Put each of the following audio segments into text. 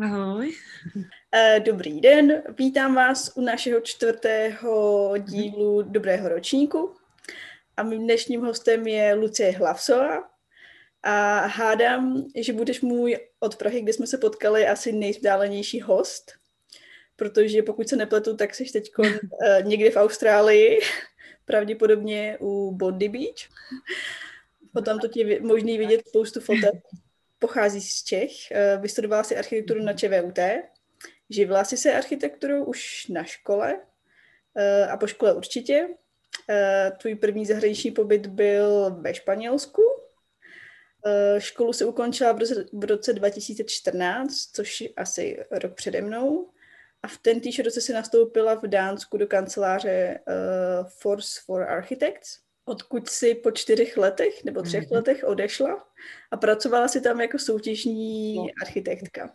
Ahoj. Eh, dobrý den, vítám vás u našeho čtvrtého dílu Dobrého ročníku. A mým dnešním hostem je Lucie Hlavsová. A hádám, že budeš můj od Prahy, kde jsme se potkali, asi nejvzdálenější host. Protože pokud se nepletu, tak jsi teď eh, někde v Austrálii, pravděpodobně u Bondi Beach. Potom to je možný vidět spoustu fotek pochází z Čech, eh, vystudovala si architekturu na ČVUT, živila si se architekturou už na škole eh, a po škole určitě. Eh, tvůj první zahraniční pobyt byl ve Španělsku. Školu se ukončila v roce 2014, což je asi rok přede mnou. A v ten týž roce si nastoupila v Dánsku do kanceláře Force for Architects odkud si po čtyřech letech nebo třech mm-hmm. letech odešla a pracovala si tam jako soutěžní no. architektka.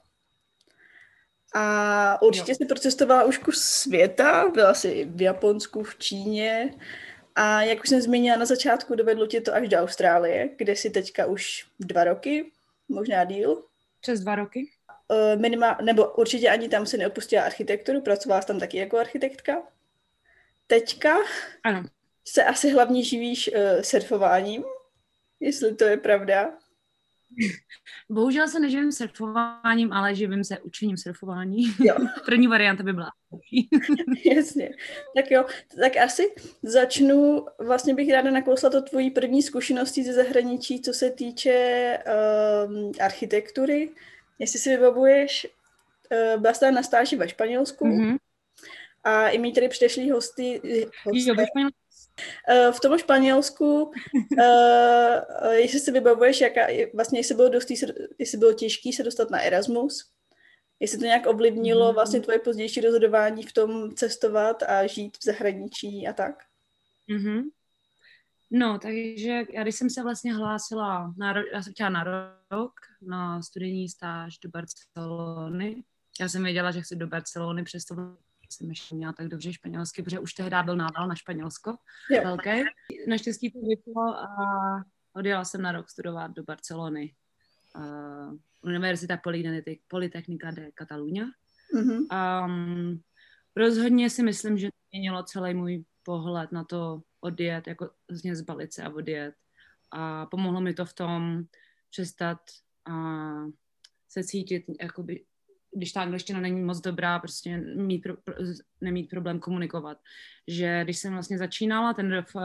A určitě jo. si procestovala už kus světa, byla si v Japonsku, v Číně a jak už jsem zmínila na začátku, dovedlo tě to až do Austrálie, kde si teďka už dva roky, možná díl. Přes dva roky? Uh, minima, nebo určitě ani tam se neopustila architekturu, pracovala tam taky jako architektka. Teďka ano se asi hlavně živíš uh, surfováním, jestli to je pravda. Bohužel se neživím surfováním, ale živím se učením surfování. Jo. První varianta by byla. Jasně. Tak jo, tak asi začnu, vlastně bych ráda nakousla to tvojí první zkušenosti ze zahraničí, co se týče um, architektury. Jestli si vybavuješ, uh, byla jsi na stáži ve Španělsku mm-hmm. a i mý tady předešlý hosty, hosty jo, ve Španělsku v tom Španělsku, uh, jestli si vybavuješ, jaká, vlastně jestli bylo, dostý, jestli bylo těžký se dostat na Erasmus, jestli to nějak ovlivnilo mm. vlastně tvoje pozdější rozhodování v tom cestovat a žít v zahraničí a tak? Mm-hmm. No, takže já když jsem se vlastně hlásila, na, já jsem chtěla na rok na studijní stáž do Barcelony. Já jsem věděla, že chci do Barcelony, přesto jsem ještě měla tak dobře španělsky, protože už tehdy byl nával na Španělsko jo. velké. Naštěstí to vyšlo a odjela jsem na rok studovat do Barcelony. Uh, Univerzita Politechnika de Catalunya. Mm-hmm. Um, rozhodně si myslím, že to měnilo celý můj pohled na to odjet, jako vlastně zbalit se a odjet. A pomohlo mi to v tom přestat uh, se cítit jakoby když ta angličtina není moc dobrá, prostě mít pro, pro, nemít problém komunikovat. Že když jsem vlastně začínala ten v uh,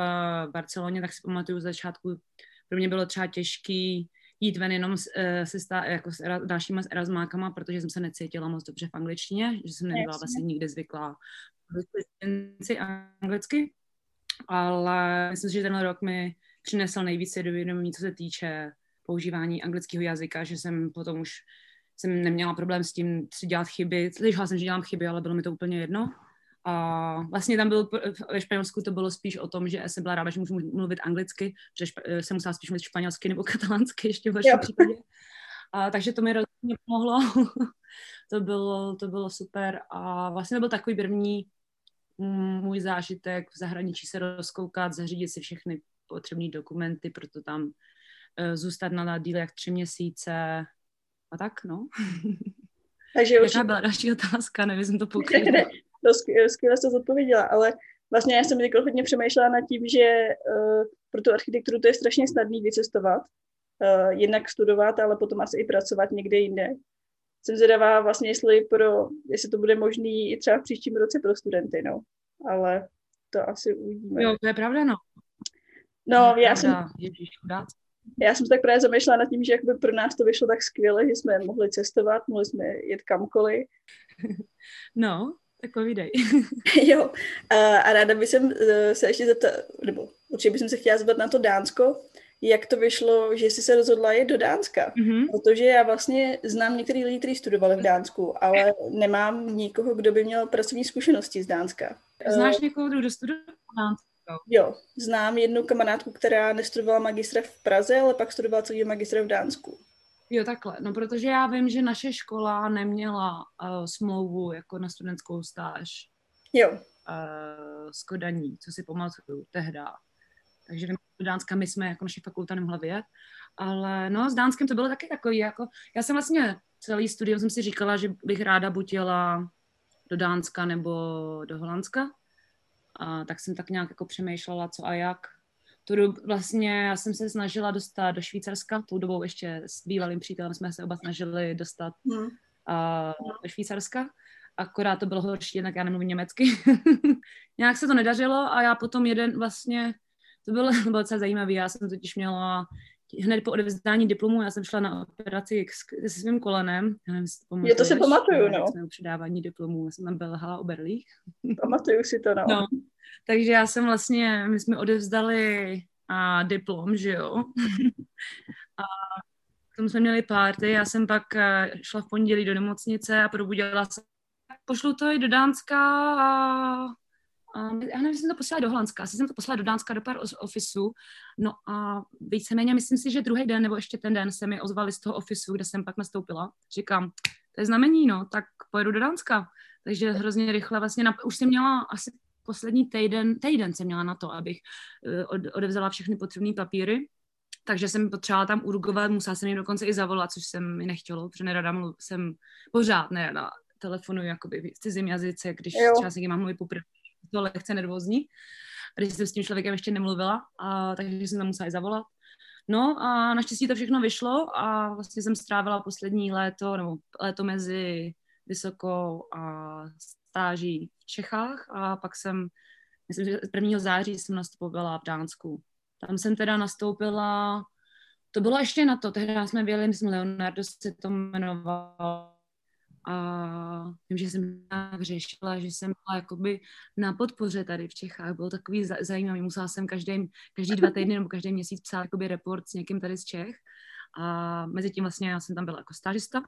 Barceloně, tak si pamatuju z začátku, pro mě bylo třeba těžký jít ven jenom s, uh, se stá, jako s era, dalšíma s erasmákama, protože jsem se necítila moc dobře v angličtině, že jsem nebyla vlastně nikdy zvyklá anglicky, ale myslím, že ten rok mi přinesl nejvíce do vědomí, co se týče používání anglického jazyka, že jsem potom už jsem neměla problém s tím si dělat chyby. Slyšela jsem, že dělám chyby, ale bylo mi to úplně jedno. A vlastně tam byl, ve Španělsku to bylo spíš o tom, že jsem byla ráda, že můžu mluvit anglicky, že jsem musela spíš mluvit španělsky nebo katalánsky ještě v horším případě. A, takže to mi rozhodně pomohlo. to, bylo, to bylo super a vlastně to byl takový první můj zážitek v zahraničí se rozkoukat, zařídit si všechny potřebné dokumenty, proto tam uh, zůstat na díle jak tři měsíce, a tak, no. Takže už... Jaká byla další otázka, nevím, jsem to pokryla. ne, to skvěle jste zodpověděla, ale vlastně já jsem teď hodně přemýšlela nad tím, že uh, pro tu architekturu to je strašně snadný vycestovat, uh, jednak studovat, ale potom asi i pracovat někde jinde. Jsem zvědavá vlastně, jestli, pro, jestli to bude možný i třeba v příštím roce pro studenty, no. Ale to asi uvidíme. Jo, to je pravda, no. No, já jsem... Ježíš, já jsem se tak právě zamýšlela nad tím, že jak by pro nás to vyšlo tak skvěle, že jsme mohli cestovat, mohli jsme jet kamkoliv. No, tak povídej. jo, a, a ráda bych e, se ještě zeptat, nebo určitě bych se chtěla zeptat na to Dánsko, jak to vyšlo, že jsi se rozhodla jít do Dánska. Mm-hmm. Protože já vlastně znám některý lidi, kteří studovali v Dánsku, ale nemám nikoho, kdo by měl pracovní zkušenosti z Dánska. Znáš někoho, kdo studoval v Dánsku? Jo, znám jednu kamarádku, která nestudovala magistra v Praze, ale pak studovala celý magistra v Dánsku. Jo, takhle. No, protože já vím, že naše škola neměla uh, smlouvu jako na studentskou stáž. Jo. Uh, s Kodaní, co si pamatuju tehda. Takže do Dánska my jsme jako naše fakulta nemohla vyjet. Ale no, s Dánskem to bylo taky takový, jako, já jsem vlastně celý studium jsem si říkala, že bych ráda buď jela do Dánska nebo do Holandska. A tak jsem tak nějak jako přemýšlela, co a jak. Tu dobu vlastně já jsem se snažila dostat do Švýcarska, tou dobou ještě s bývalým přítelem jsme se oba snažili dostat hmm. uh, do Švýcarska. Akorát to bylo horší, jinak já nemluvím německy. nějak se to nedařilo a já potom jeden vlastně, to bylo, bylo docela zajímavé, já jsem totiž měla hned po odevzdání diplomu, já jsem šla na operaci se svým kolenem. Já nevím, to Je to si pamatuju, no. Jsme předávání diplomů, já jsem tam belhala o berlích. Pamatuju si to, no. no. Takže já jsem vlastně, my jsme odevzdali a diplom, že jo. a tomu jsme měli párty, já jsem pak eh, šla v pondělí do nemocnice a probudila se. Pošlu to i do Dánska a Um, já nevím, jsem to poslala do Holandska, asi jsem to poslala do Dánska do pár ofisu, no a víceméně myslím si, že druhý den nebo ještě ten den se mi ozvali z toho ofisu, kde jsem pak nastoupila. Říkám, to je znamení, no, tak pojedu do Dánska. Takže hrozně rychle vlastně, na, už jsem měla asi poslední týden, týden jsem měla na to, abych uh, od, odevzala všechny potřebné papíry, takže jsem potřebovala tam urgovat, musela jsem jim dokonce i zavolat, což jsem mi nechtělo, protože nerada mluv, jsem pořád nerada telefonuji jakoby v cizím jazyce, když jo. třeba s někým mám mluvit poprvé to lehce nervózní, když jsem s tím člověkem ještě nemluvila, a, takže jsem tam musela zavolat. No a naštěstí to všechno vyšlo a vlastně jsem strávila poslední léto, nebo léto mezi vysokou a stáží v Čechách a pak jsem, myslím, že 1. září jsem nastupovala v Dánsku. Tam jsem teda nastoupila, to bylo ještě na to, tehdy jsme vyjeli, myslím, Leonardo se to jmenovalo, a vím, že jsem řešila, že jsem byla jakoby na podpoře tady v Čechách. Bylo takový zajímavý. Musela jsem každý, každý dva týdny nebo každý měsíc psát jakoby report s někým tady z Čech. A mezi tím vlastně já jsem tam byla jako stážista.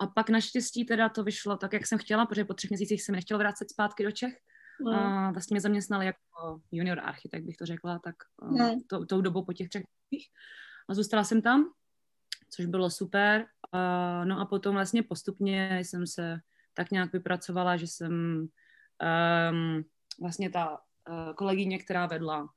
A pak naštěstí teda to vyšlo tak, jak jsem chtěla, protože po třech měsících jsem nechtěla vrátit zpátky do Čech. Mm. A vlastně mě zaměstnali jako junior architekt, bych to řekla, tak mm. to, tou dobou po těch třech měsících. A zůstala jsem tam což bylo super. A, no a potom vlastně postupně jsem se tak nějak vypracovala, že jsem um, vlastně ta uh, kolegyně, která vedla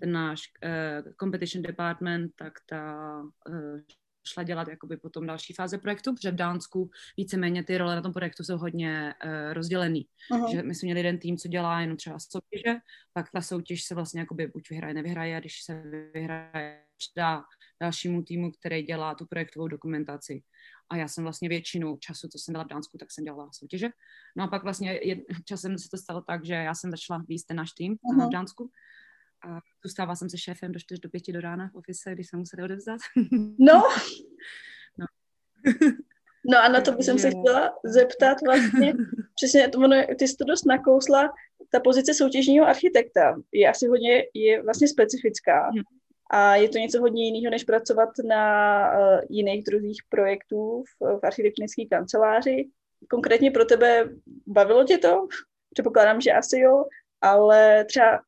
ten náš uh, competition department, tak ta uh, šla dělat jakoby potom další fáze projektu, protože v Dánsku víceméně ty role na tom projektu jsou hodně uh, rozdělený. Uh-huh. Že my jsme měli jeden tým, co dělá jenom třeba soutěže, pak ta soutěž se vlastně jakoby buď vyhraje, nevyhraje a když se vyhraje, předá dalšímu týmu, který dělá tu projektovou dokumentaci. A já jsem vlastně většinu času, co jsem byla v Dánsku, tak jsem dělala soutěže. No a pak vlastně jed, časem se to stalo tak, že já jsem začala víc ten náš tým uh-huh. v Dánsku. A zůstávala jsem se šéfem do 4 do 5 do rána v ofise, když jsem musela odevzdat. No. no. No a na to bych se chtěla zeptat vlastně, přesně, to ono, ty jsi to dost nakousla, ta pozice soutěžního architekta je asi hodně, je vlastně specifická. Hmm. A je to něco hodně jiného, než pracovat na uh, jiných druzích projektů v, v architektonické kanceláři. Konkrétně pro tebe bavilo tě to? Předpokládám, že asi jo, ale třeba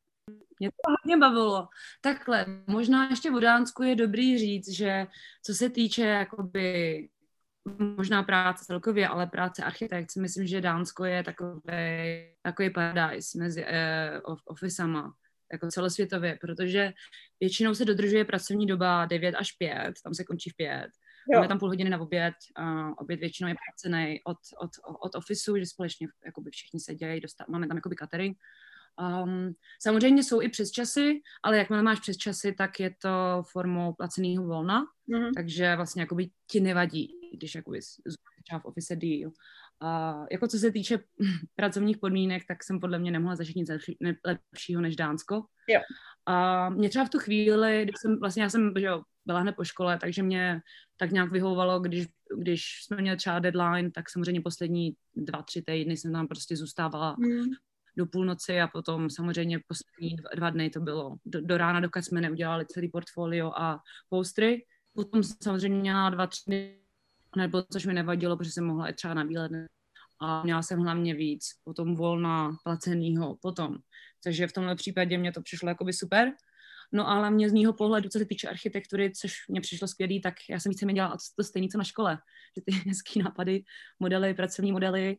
mě to hodně bavilo. Takhle, možná ještě v Dánsku je dobrý říct, že co se týče jakoby možná práce celkově, ale práce architekt, myslím, že Dánsko je takový, takový paradise mezi eh, ofisama jako celosvětově, protože většinou se dodržuje pracovní doba 9 až 5, tam se končí v 5. Máme tam půl hodiny na oběd, a oběd většinou je placený od, od, od ofisu, že společně jakoby všichni se dějí, máme tam jakoby catering. Um, samozřejmě jsou i přes časy, ale jakmile máš přes časy, tak je to formou placeného volna, mm-hmm. takže vlastně jakoby ti nevadí, když jakoby třeba v office deal. A jako co se týče pracovních podmínek, tak jsem podle mě nemohla zažít nic lepšího než Dánsko. Jo. A mě třeba v tu chvíli, když jsem, vlastně já jsem že jo, byla hned po škole, takže mě tak nějak vyhovovalo, když, když jsme měli třeba deadline, tak samozřejmě poslední dva, tři týdny jsem tam prostě zůstávala mm. Do půlnoci a potom samozřejmě poslední dva, dny to bylo do, do rána, dokud jsme neudělali celý portfolio a postry. Potom samozřejmě měla dva, tři dny nebo což mi nevadilo, protože jsem mohla i třeba na bílé a měla jsem hlavně víc potom volna placenýho potom. Takže v tomhle případě mě to přišlo jakoby super. No ale mě z mýho pohledu, co se týče architektury, což mě přišlo skvělý, tak já jsem víceméně dělala to stejné, co na škole. Že ty hezký nápady, modely, pracovní modely.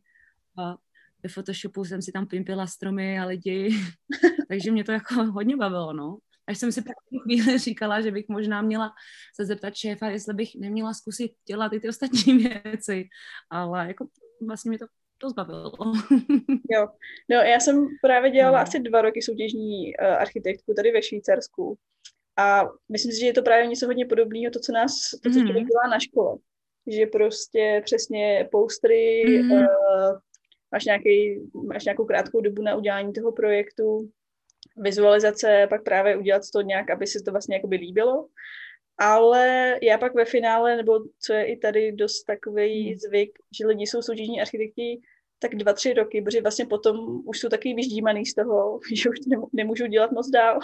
A ve Photoshopu jsem si tam pimpila stromy a lidi. Takže mě to jako hodně bavilo, no. až jsem si první chvíli říkala, že bych možná měla se zeptat šéfa, jestli bych neměla zkusit dělat i ty ostatní věci, ale jako vlastně mi to to zbavilo. jo, no já jsem právě dělala no. asi dva roky soutěžní uh, architektku tady ve Švýcarsku a myslím si, že je to právě něco hodně podobného, to, co nás, to, co mm-hmm. dělá na škole. Že prostě přesně poustry, mm-hmm. uh, máš, nějaký, máš nějakou krátkou dobu na udělání toho projektu, vizualizace, pak právě udělat to nějak, aby se to vlastně jakoby líbilo. Ale já pak ve finále, nebo co je i tady dost takový hmm. zvyk, že lidi jsou soutěžní architekti tak dva, tři roky, protože vlastně potom už jsou taky vyždímaný z toho, že už nemůžu dělat moc dál.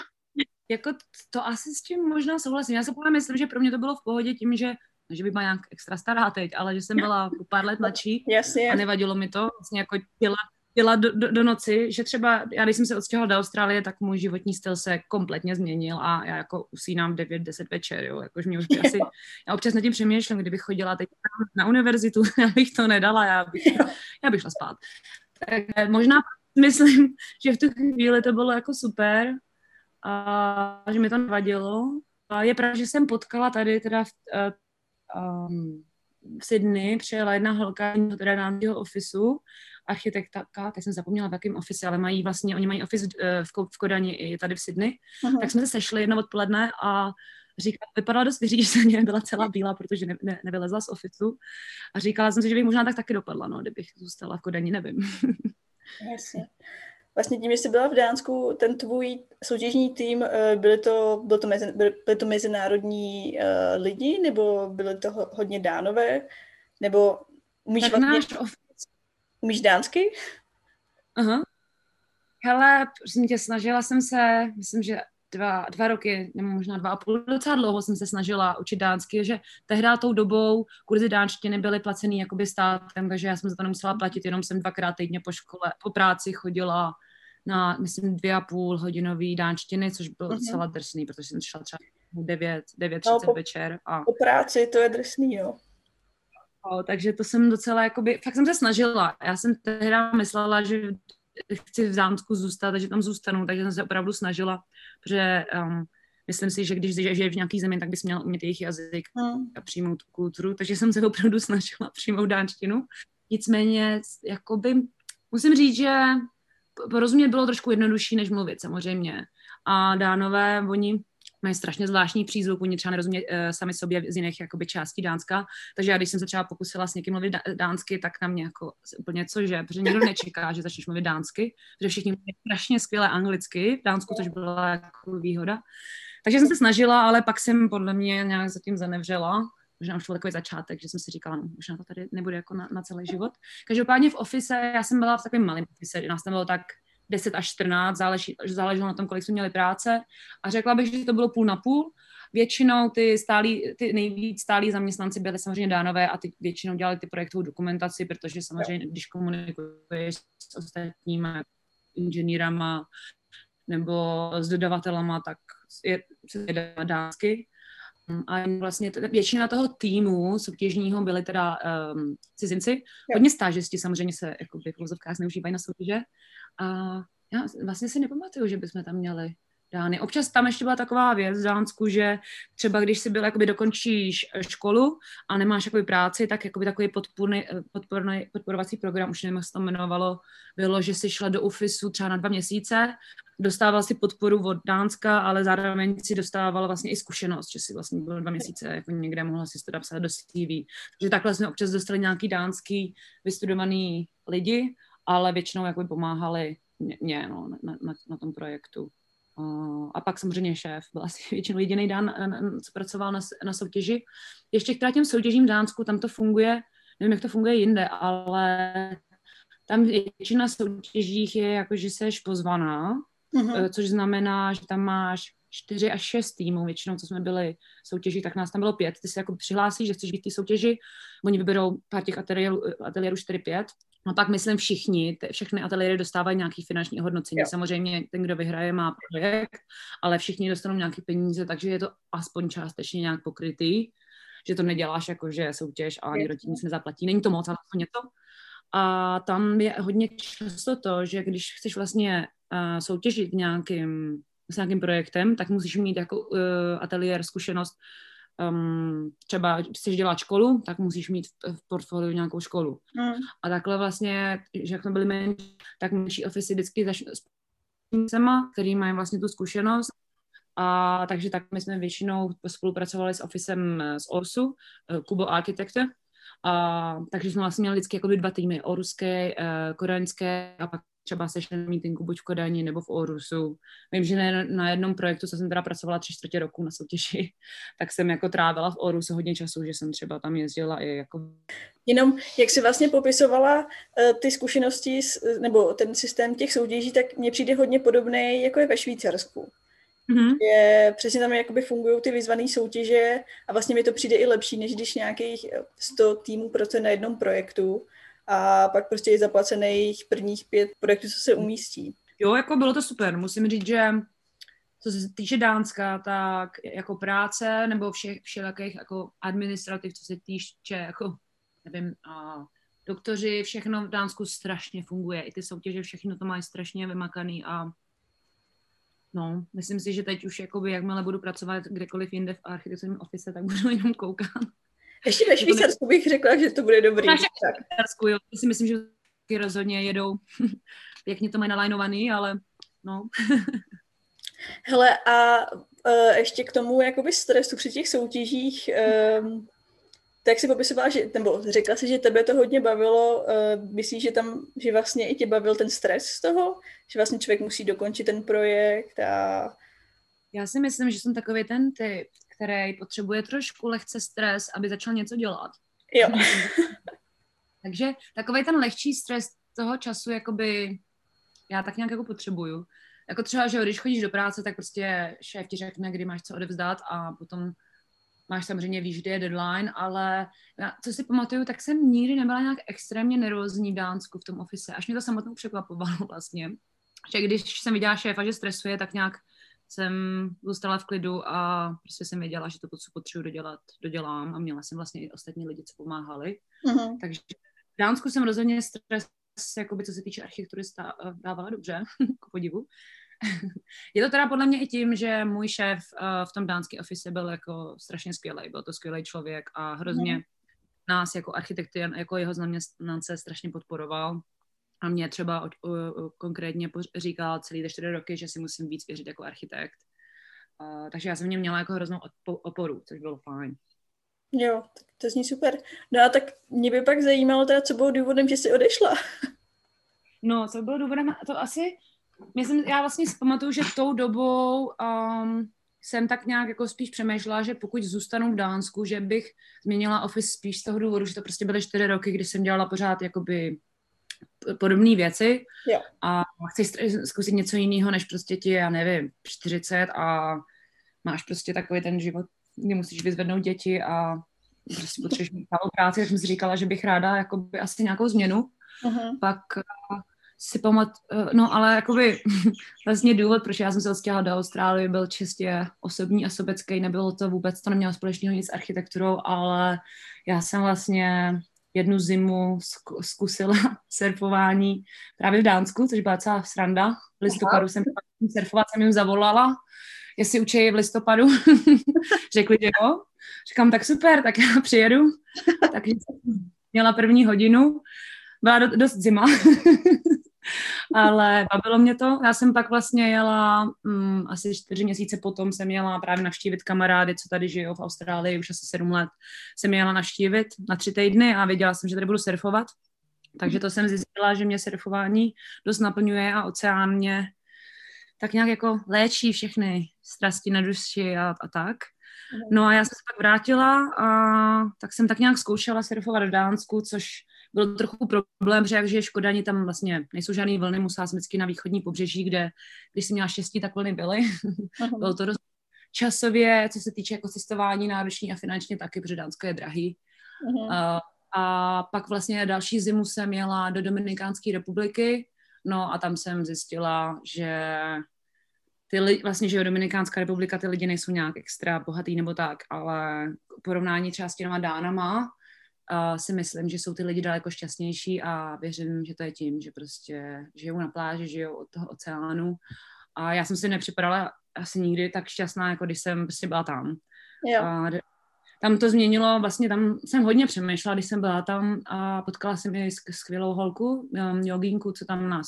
Jako to asi s tím možná souhlasím. Já se právě myslím, že pro mě to bylo v pohodě tím, že že by byla nějak extra stará teď, ale že jsem byla pár let mladší a nevadilo mi to vlastně jako dělat jela do, do, do noci, že třeba, já když jsem se odstěhovala do Austrálie, tak můj životní styl se kompletně změnil a já jako usínám 9-10 večer, jo, jakož mě už by asi, já občas nad tím přemýšlím, kdybych chodila teď na univerzitu, já bych to nedala, já bych, já bych šla spát. Tak možná myslím, že v tu chvíli to bylo jako super a že mi to nevadilo. A je pravda, že jsem potkala tady teda v, um, v Sydney, přijela jedna holka teda národního ofisu architektka, tak jsem zapomněla v jakém office, ale mají vlastně, oni mají office eh, v, v Kodani i tady v Sydney, uh-huh. tak jsme se sešli jedno odpoledne a říkala, vypadala dost vyřízeně, byla celá bílá, protože ne, ne, nevylezla z ofisu a říkala jsem si, že bych možná tak taky dopadla, no, kdybych zůstala v Kodani, nevím. Jasně. Vlastně tím, že jsi byla v Dánsku, ten tvůj soutěžní tým, eh, byly to, byly to, mezi, byly, to mezinárodní uh, lidi, nebo byly to hodně dánové, nebo umíš tak vlastně... náš Umíš dánsky? Aha. Hele, prosím tě, snažila jsem se, myslím, že dva, dva roky, nebo možná dva a půl, docela dlouho jsem se snažila učit dánsky, že tehdy tou dobou kurzy dánštiny byly placený jakoby státem, takže já jsem za to nemusela platit, jenom jsem dvakrát týdně po škole, po práci chodila na, myslím, dvě a půl hodinový dánštiny, což bylo uh-huh. docela drsný, protože jsem šla třeba 9, 9 no, po, večer. A... Po práci to je drsný, jo. O, takže to jsem docela, jakoby, fakt jsem se snažila. Já jsem tehdy myslela, že chci v Dánsku zůstat a že tam zůstanu, takže jsem se opravdu snažila, protože um, myslím si, že když žije v nějaký zemi, tak bys měl umět jejich jazyk hmm. a přijmout tu kulturu, takže jsem se opravdu snažila přijmout dánštinu. Nicméně, jakoby, musím říct, že porozumět bylo trošku jednodušší, než mluvit samozřejmě. A dánové, oni mají strašně zvláštní přízvuk, oni třeba nerozumí uh, sami sobě z jiných jakoby, částí Dánska, takže já když jsem se třeba pokusila s někým mluvit dánsky, tak na mě jako úplně cože, protože nikdo nečeká, že začneš mluvit dánsky, protože všichni mluví strašně skvěle anglicky v Dánsku, což byla jako výhoda. Takže jsem se snažila, ale pak jsem podle mě nějak zatím zanevřela, možná už byl takový začátek, že jsem si říkala, no, možná to tady nebude jako na, na celý život. Každopádně v office, já jsem byla v takovém malém office, nás tam bylo tak 10 až 14, záleží, záleželo na tom, kolik jsme měli práce. A řekla bych, že to bylo půl na půl. Většinou ty, stálí, ty nejvíc stálí zaměstnanci byli samozřejmě dánové a ty většinou dělali ty projektovou dokumentaci, protože samozřejmě, když komunikuješ s ostatními inženýrama nebo s dodavatelama, tak je, se jde dánsky. A vlastně t- většina toho týmu soutěžního byli teda um, cizinci. Hodně stážisti samozřejmě se jako v vozovkách zneužívají na soutěže. A já vlastně si nepamatuju, že bychom tam měli dány. Občas tam ještě byla taková věc v Dánsku, že třeba když si byl, jakoby dokončíš školu a nemáš jakoby práci, tak jakoby takový podporný, podporný, podporovací program, už nevím, jak se to jmenovalo, bylo, že si šla do UFISu třeba na dva měsíce, dostával si podporu od Dánska, ale zároveň si dostával vlastně i zkušenost, že si vlastně byl dva měsíce jako někde, mohla si to napsat do CV. Takže takhle jsme občas dostali nějaký dánský vystudovaný lidi ale většinou jako pomáhali mě no, na, na, na tom projektu. A pak samozřejmě šéf byl asi většinou jediný Dan, co pracoval na, na soutěži. Ještě k těm soutěžím v Dánsku, tam to funguje, nevím, jak to funguje jinde, ale tam většina soutěžích je jako, že jsi pozvaná, uh-huh. což znamená, že tam máš čtyři až šest týmů, většinou, co jsme byli soutěži, tak nás tam bylo pět. Ty se jako přihlásíš, že chceš být v té soutěži, oni vyberou pár těch ateliérů, ateliérů 4-5 No pak myslím všichni, všechny ateliéry dostávají nějaký finanční hodnocení. Jo. Samozřejmě ten, kdo vyhraje, má projekt, ale všichni dostanou nějaké peníze, takže je to aspoň částečně nějak pokrytý, že to neděláš jako, že soutěž a ani ti nic nezaplatí. Není to moc, ale to něco. A tam je hodně často to, že když chceš vlastně uh, soutěžit nějakým s nějakým projektem, tak musíš mít jako uh, ateliér zkušenost um, třeba chceš dělat školu, tak musíš mít v, v portfoliu nějakou školu. Mm. A takhle vlastně, že jak jsme byli menší, tak menší ofisy vždycky začnou s který mají vlastně tu zkušenost a takže tak my jsme většinou spolupracovali s ofisem z Orsu, eh, Kubo Architecture, a, takže jsme vlastně měli vždycky jako dva týmy, oruské, uh, koreňské a pak třeba sešli meetingu buď v Kodani nebo v Orusu. Vím, že na, na jednom projektu, co jsem teda pracovala tři čtvrtě roku na soutěži, tak jsem jako trávila v Orusu hodně času, že jsem třeba tam jezdila i jako... Jenom, jak jsi vlastně popisovala uh, ty zkušenosti s, nebo ten systém těch soutěží, tak mně přijde hodně podobný, jako je ve Švýcarsku. Mm-hmm. Je, přesně tam jakoby fungují ty vyzvané soutěže a vlastně mi to přijde i lepší, než když nějakých 100 týmů pracuje na jednom projektu a pak prostě je zaplacených prvních pět projektů, co se umístí. Jo, jako bylo to super. Musím říct, že co se týče Dánska, tak jako práce nebo všech všelakých jako administrativ, co se týče jako, nevím, a doktoři, všechno v Dánsku strašně funguje. I ty soutěže, všechno to mají strašně vymakaný a No, myslím si, že teď už jakoby, jakmile budu pracovat kdekoliv jinde v architekturním office, tak budu jenom koukat. Ještě ve Švýcarsku bych řekla, že to bude dobrý. V Švýcarsku, jo. Si myslím, že rozhodně jedou. Pěkně to mají nalajnovaný, ale no. Hele, a uh, ještě k tomu jakoby stresu při těch soutěžích, um, tak si popisovala, že, nebo řekla si, že tebe to hodně bavilo. Uh, myslíš, že tam, že vlastně i tě bavil ten stres z toho? Že vlastně člověk musí dokončit ten projekt a... Já si myslím, že jsem takový ten typ, který potřebuje trošku lehce stres, aby začal něco dělat. Jo. Takže takový ten lehčí stres toho času, jakoby já tak nějak jako potřebuju. Jako třeba, že když chodíš do práce, tak prostě šéf ti řekne, kdy máš co odevzdat a potom máš samozřejmě, víš, kdy je deadline, ale já, co si pamatuju, tak jsem nikdy nebyla nějak extrémně nervózní v Dánsku v tom ofise, až mě to samotnou překvapovalo vlastně. Že když jsem viděla šéfa, že stresuje, tak nějak jsem zůstala v klidu a prostě jsem věděla, že to, co potřebuji dodělat, dodělám a měla jsem vlastně i ostatní lidi, co pomáhali. Uh-huh. Takže v Dánsku jsem rozhodně stres, jakoby, co se týče architektury, dávala dobře, k podivu. je to teda podle mě i tím, že můj šéf uh, v tom dánském office byl jako strašně skvělý, byl to skvělý člověk a hrozně mm. nás jako architekty, jako jeho zaměstnance strašně podporoval. A mě třeba o, o, o, konkrétně říkal celý ty čtyři roky, že si musím víc věřit jako architekt. Uh, takže já jsem v něm měla jako hroznou oporu, což bylo fajn. Jo, tak to zní super. No a tak mě by pak zajímalo teda, co bylo důvodem, že jsi odešla. No, co bylo důvodem, to asi myslím, já vlastně si pamatuju, že tou dobou um, jsem tak nějak jako spíš přemýšlela, že pokud zůstanu v Dánsku, že bych změnila office spíš z toho důvodu, že to prostě byly čtyři roky, kdy jsem dělala pořád jakoby podobné věci jo. a chci zkusit něco jiného, než prostě ti, já nevím, 40 a máš prostě takový ten život, kdy musíš vyzvednout děti a prostě potřebuješ mít práci, tak jsem si říkala, že bych ráda jakoby asi nějakou změnu. Uh-huh. Pak si pamat, eh, no ale jakoby vlastně důvod, proč já jsem se odstěhala do Austrálie, byl čistě osobní a sobecký, nebylo to vůbec, to nemělo společného nic s architekturou, ale já jsem vlastně jednu zimu zkusila surfování právě v Dánsku, což byla celá sranda. V listopadu Aha. jsem surfovat, jsem jim zavolala, jestli učí v listopadu. Řekli, že jo. Říkám, tak super, tak já přijedu. Takže jsem měla první hodinu. Byla dost zima. Ale bavilo mě to. Já jsem pak vlastně jela, um, asi čtyři měsíce potom jsem jela právě navštívit kamarády, co tady žijou v Austrálii, už asi sedm let jsem jela navštívit na tři týdny a věděla jsem, že tady budu surfovat. Takže to jsem zjistila, že mě surfování dost naplňuje a oceán mě tak nějak jako léčí všechny strasti na duši a, a tak. No a já jsem se pak vrátila a tak jsem tak nějak zkoušela surfovat v Dánsku, což byl trochu problém, že jak žiješ v Kodani, tam vlastně nejsou žádné vlny, musela jsem vždycky na východní pobřeží, kde když jsem měla štěstí, tak vlny byly. Uh-huh. Bylo to dost časově, co se týče jako cestování náročný a finančně taky, protože Dánsko je drahý. Uh-huh. A, a pak vlastně další zimu jsem měla do Dominikánské republiky, no a tam jsem zjistila, že ty lidi, vlastně, že Dominikánská republika, ty lidi nejsou nějak extra bohatý nebo tak, ale porovnání třeba s těma dánama, uh, si myslím, že jsou ty lidi daleko šťastnější a věřím, že to je tím, že prostě žijou na pláži, žijou od toho oceánu. A já jsem si nepřipadala asi nikdy tak šťastná, jako když jsem prostě byla tam. Jo. A tam to změnilo, vlastně tam jsem hodně přemýšlela, když jsem byla tam a potkala jsem i skvělou holku, um, jogínku, co tam nás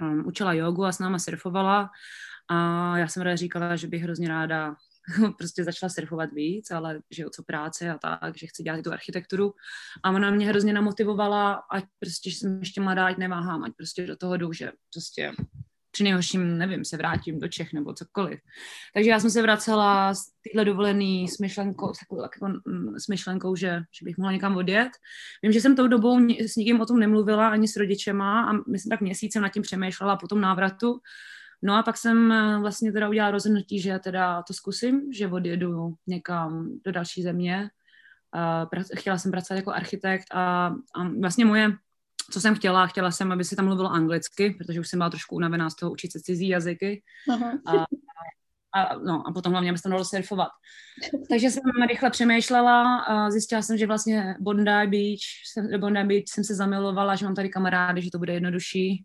um, učila jogu a s náma surfovala a já jsem ráda říkala, že bych hrozně ráda prostě začala surfovat víc, ale že jo, co práce a tak, že chci dělat tu architekturu. A ona mě hrozně namotivovala, ať prostě, že jsem ještě mladá, ať neváhám, ať prostě do toho jdu, že prostě při nejhorším, nevím, se vrátím do Čech nebo cokoliv. Takže já jsem se vracela z téhle dovolený s myšlenkou, s, jako, mm, s myšlenkou že, že bych mohla někam odjet. Vím, že jsem tou dobou s nikým o tom nemluvila, ani s rodičema a myslím tak měsícem nad tím přemýšlela po tom návratu. No a pak jsem eh, vlastně teda udělala rozhodnutí, že teda to zkusím, že odjedu někam do další země. Chtěla jsem pracovat jako architekt a, a vlastně moje co jsem chtěla, chtěla jsem, aby si tam mluvilo anglicky, protože už jsem byla trošku unavená z toho učit se cizí jazyky. A, a, no, a potom hlavně, aby se tam dalo surfovat. Takže jsem rychle přemýšlela a zjistila jsem, že vlastně Bondi Beach, Bondi Beach jsem se zamilovala, že mám tady kamarády, že to bude jednodušší.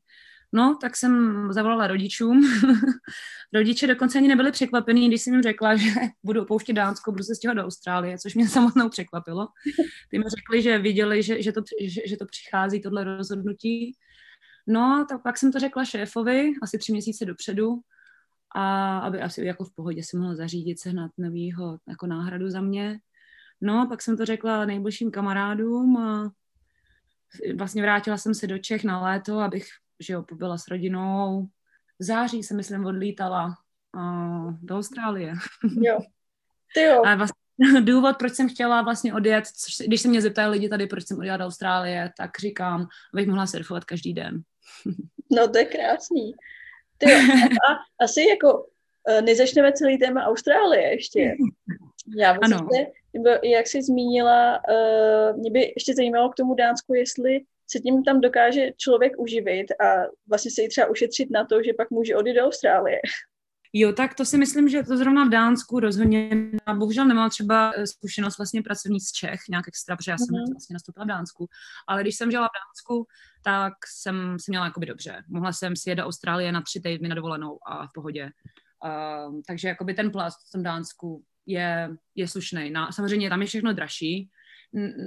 No, tak jsem zavolala rodičům. Rodiče dokonce ani nebyli překvapení, když jsem jim řekla, že budu opouštět Dánsko, budu se stěhovat do Austrálie, což mě samotnou překvapilo. Ty mi řekli, že viděli, že, že, to, že, že to přichází, tohle rozhodnutí. No, tak pak jsem to řekla šéfovi asi tři měsíce dopředu, a aby asi jako v pohodě si mohl zařídit sehnat novýho jako náhradu za mě. No, pak jsem to řekla nejbližším kamarádům a vlastně vrátila jsem se do Čech na léto, abych že jo, byla s rodinou. V září se, myslím, odlítala uh, do Austrálie. Jo. Ty jo. A vlastně důvod, proč jsem chtěla vlastně odjet, což, když se mě zeptají lidi tady, proč jsem odjela do Austrálie, tak říkám, abych mohla surfovat každý den. no to je krásný. Ty jo, a asi jako e, nezačneme celý téma Austrálie ještě. Já ano. nebo jak jsi zmínila, uh, mě by ještě zajímalo k tomu Dánsku, jestli se tím tam dokáže člověk uživit a vlastně se jí třeba ušetřit na to, že pak může odjít do Austrálie. Jo, tak to si myslím, že to zrovna v Dánsku rozhodně, bohužel nemám třeba eh, zkušenost vlastně pracovní z Čech, nějak extra, protože já jsem mm-hmm. vlastně nastoupila v Dánsku, ale když jsem žila v Dánsku, tak jsem si měla jakoby dobře. Mohla jsem si jet do Austrálie na tři týdny na dovolenou a v pohodě. Uh, takže jakoby ten plast v tom Dánsku je, je slušný. Na, samozřejmě tam je všechno dražší,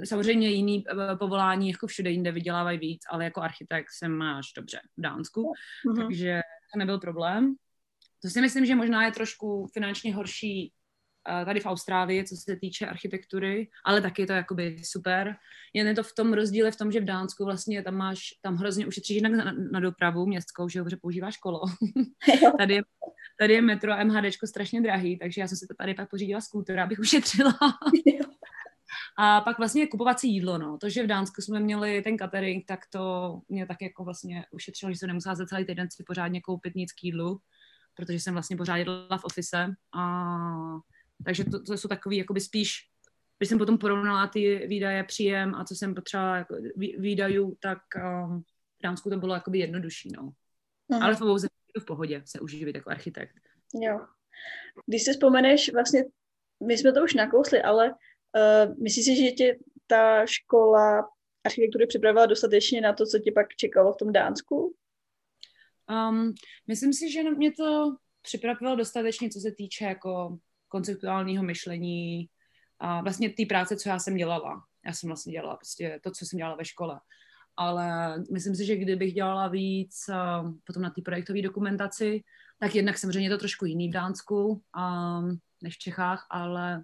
Samozřejmě jiný eh, povolání jako všude jinde vydělávají víc, ale jako architekt se máš dobře v Dánsku, mm-hmm. takže to nebyl problém. To si myslím, že možná je trošku finančně horší eh, tady v Austrálii, co se týče architektury, ale taky to jakoby super. Jen je to v tom rozdíle v tom, že v Dánsku vlastně tam máš, tam hrozně ušetříš jinak na, na dopravu městskou, že dobře používáš kolo. tady, je, tady je metro a MHDčko strašně drahý, takže já jsem si to tady pak pořídila skúter, abych ušetřila. A pak vlastně kupovací jídlo, no. To, že v Dánsku jsme měli ten catering, tak to mě tak jako vlastně ušetřilo, že jsem nemusela za celý týden si pořádně koupit nic k jídlu, protože jsem vlastně pořád jedla v office. A, takže to, to jsou takový jakoby spíš když jsem potom porovnala ty výdaje, příjem a co jsem potřebovala jako výdajů, tak um, v Dánsku to bylo jakoby jednodušší, no. Mhm. Ale v obou v pohodě se uživit jako architekt. Jo. Když si vzpomeneš, vlastně my jsme to už nakousli, ale Uh, myslíš si, že tě ta škola architektury připravila dostatečně na to, co tě pak čekalo v tom Dánsku? Um, myslím si, že mě to připravilo dostatečně, co se týče jako konceptuálního myšlení a vlastně té práce, co já jsem dělala. Já jsem vlastně dělala prostě to, co jsem dělala ve škole. Ale myslím si, že kdybych dělala víc uh, potom na té projektové dokumentaci, tak jednak samozřejmě je to trošku jiný v Dánsku um, než v Čechách, ale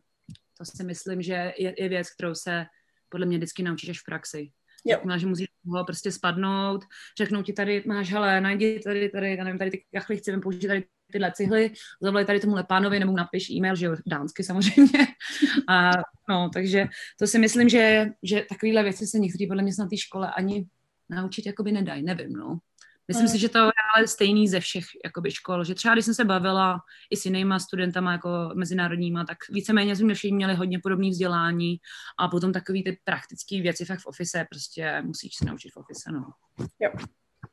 to si myslím, že je, je věc, kterou se podle mě vždycky naučíš až v praxi. Jakmile, že musíš ho prostě spadnout, řeknou ti tady, máš, hele, najdi tady, tady, já nevím, tady ty kachly, chceme použít tady tyhle cihly, zavolej tady tomu pánovi, nebo napiš e-mail, že jo, dánsky samozřejmě. A, no, takže to si myslím, že, že takovéhle věci se někteří podle mě na té škole ani naučit jakoby nedají, nevím, no. Myslím mm. si, že to je ale stejný ze všech jakoby, škol, že třeba když jsem se bavila i s jinýma studentama jako mezinárodníma, tak víceméně jsme všichni měli hodně podobné vzdělání a potom takový ty praktické věci fakt v office prostě musíš se naučit v office, no. Jo.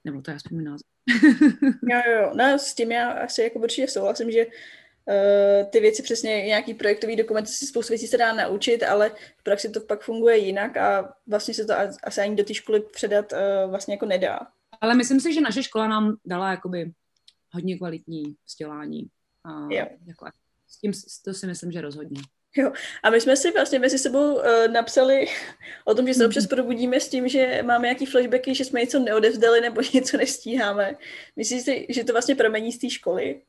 Nebo to je aspoň název. jo, jo, jo. No, s tím já asi jako určitě souhlasím, že Uh, ty věci přesně, nějaký projektový dokument, si spoustu věcí se dá naučit, ale v praxi to pak funguje jinak a vlastně se to asi ani do té školy předat uh, vlastně jako nedá. Ale myslím si, že naše škola nám dala jakoby hodně kvalitní vzdělání. A jako, s tím to si myslím, že rozhodně. Jo. A my jsme si vlastně mezi sebou uh, napsali o tom, že se občas probudíme s tím, že máme nějaký flashbacky, že jsme něco neodevzdali nebo něco nestíháme. Myslíš si, že to vlastně pramení z té školy?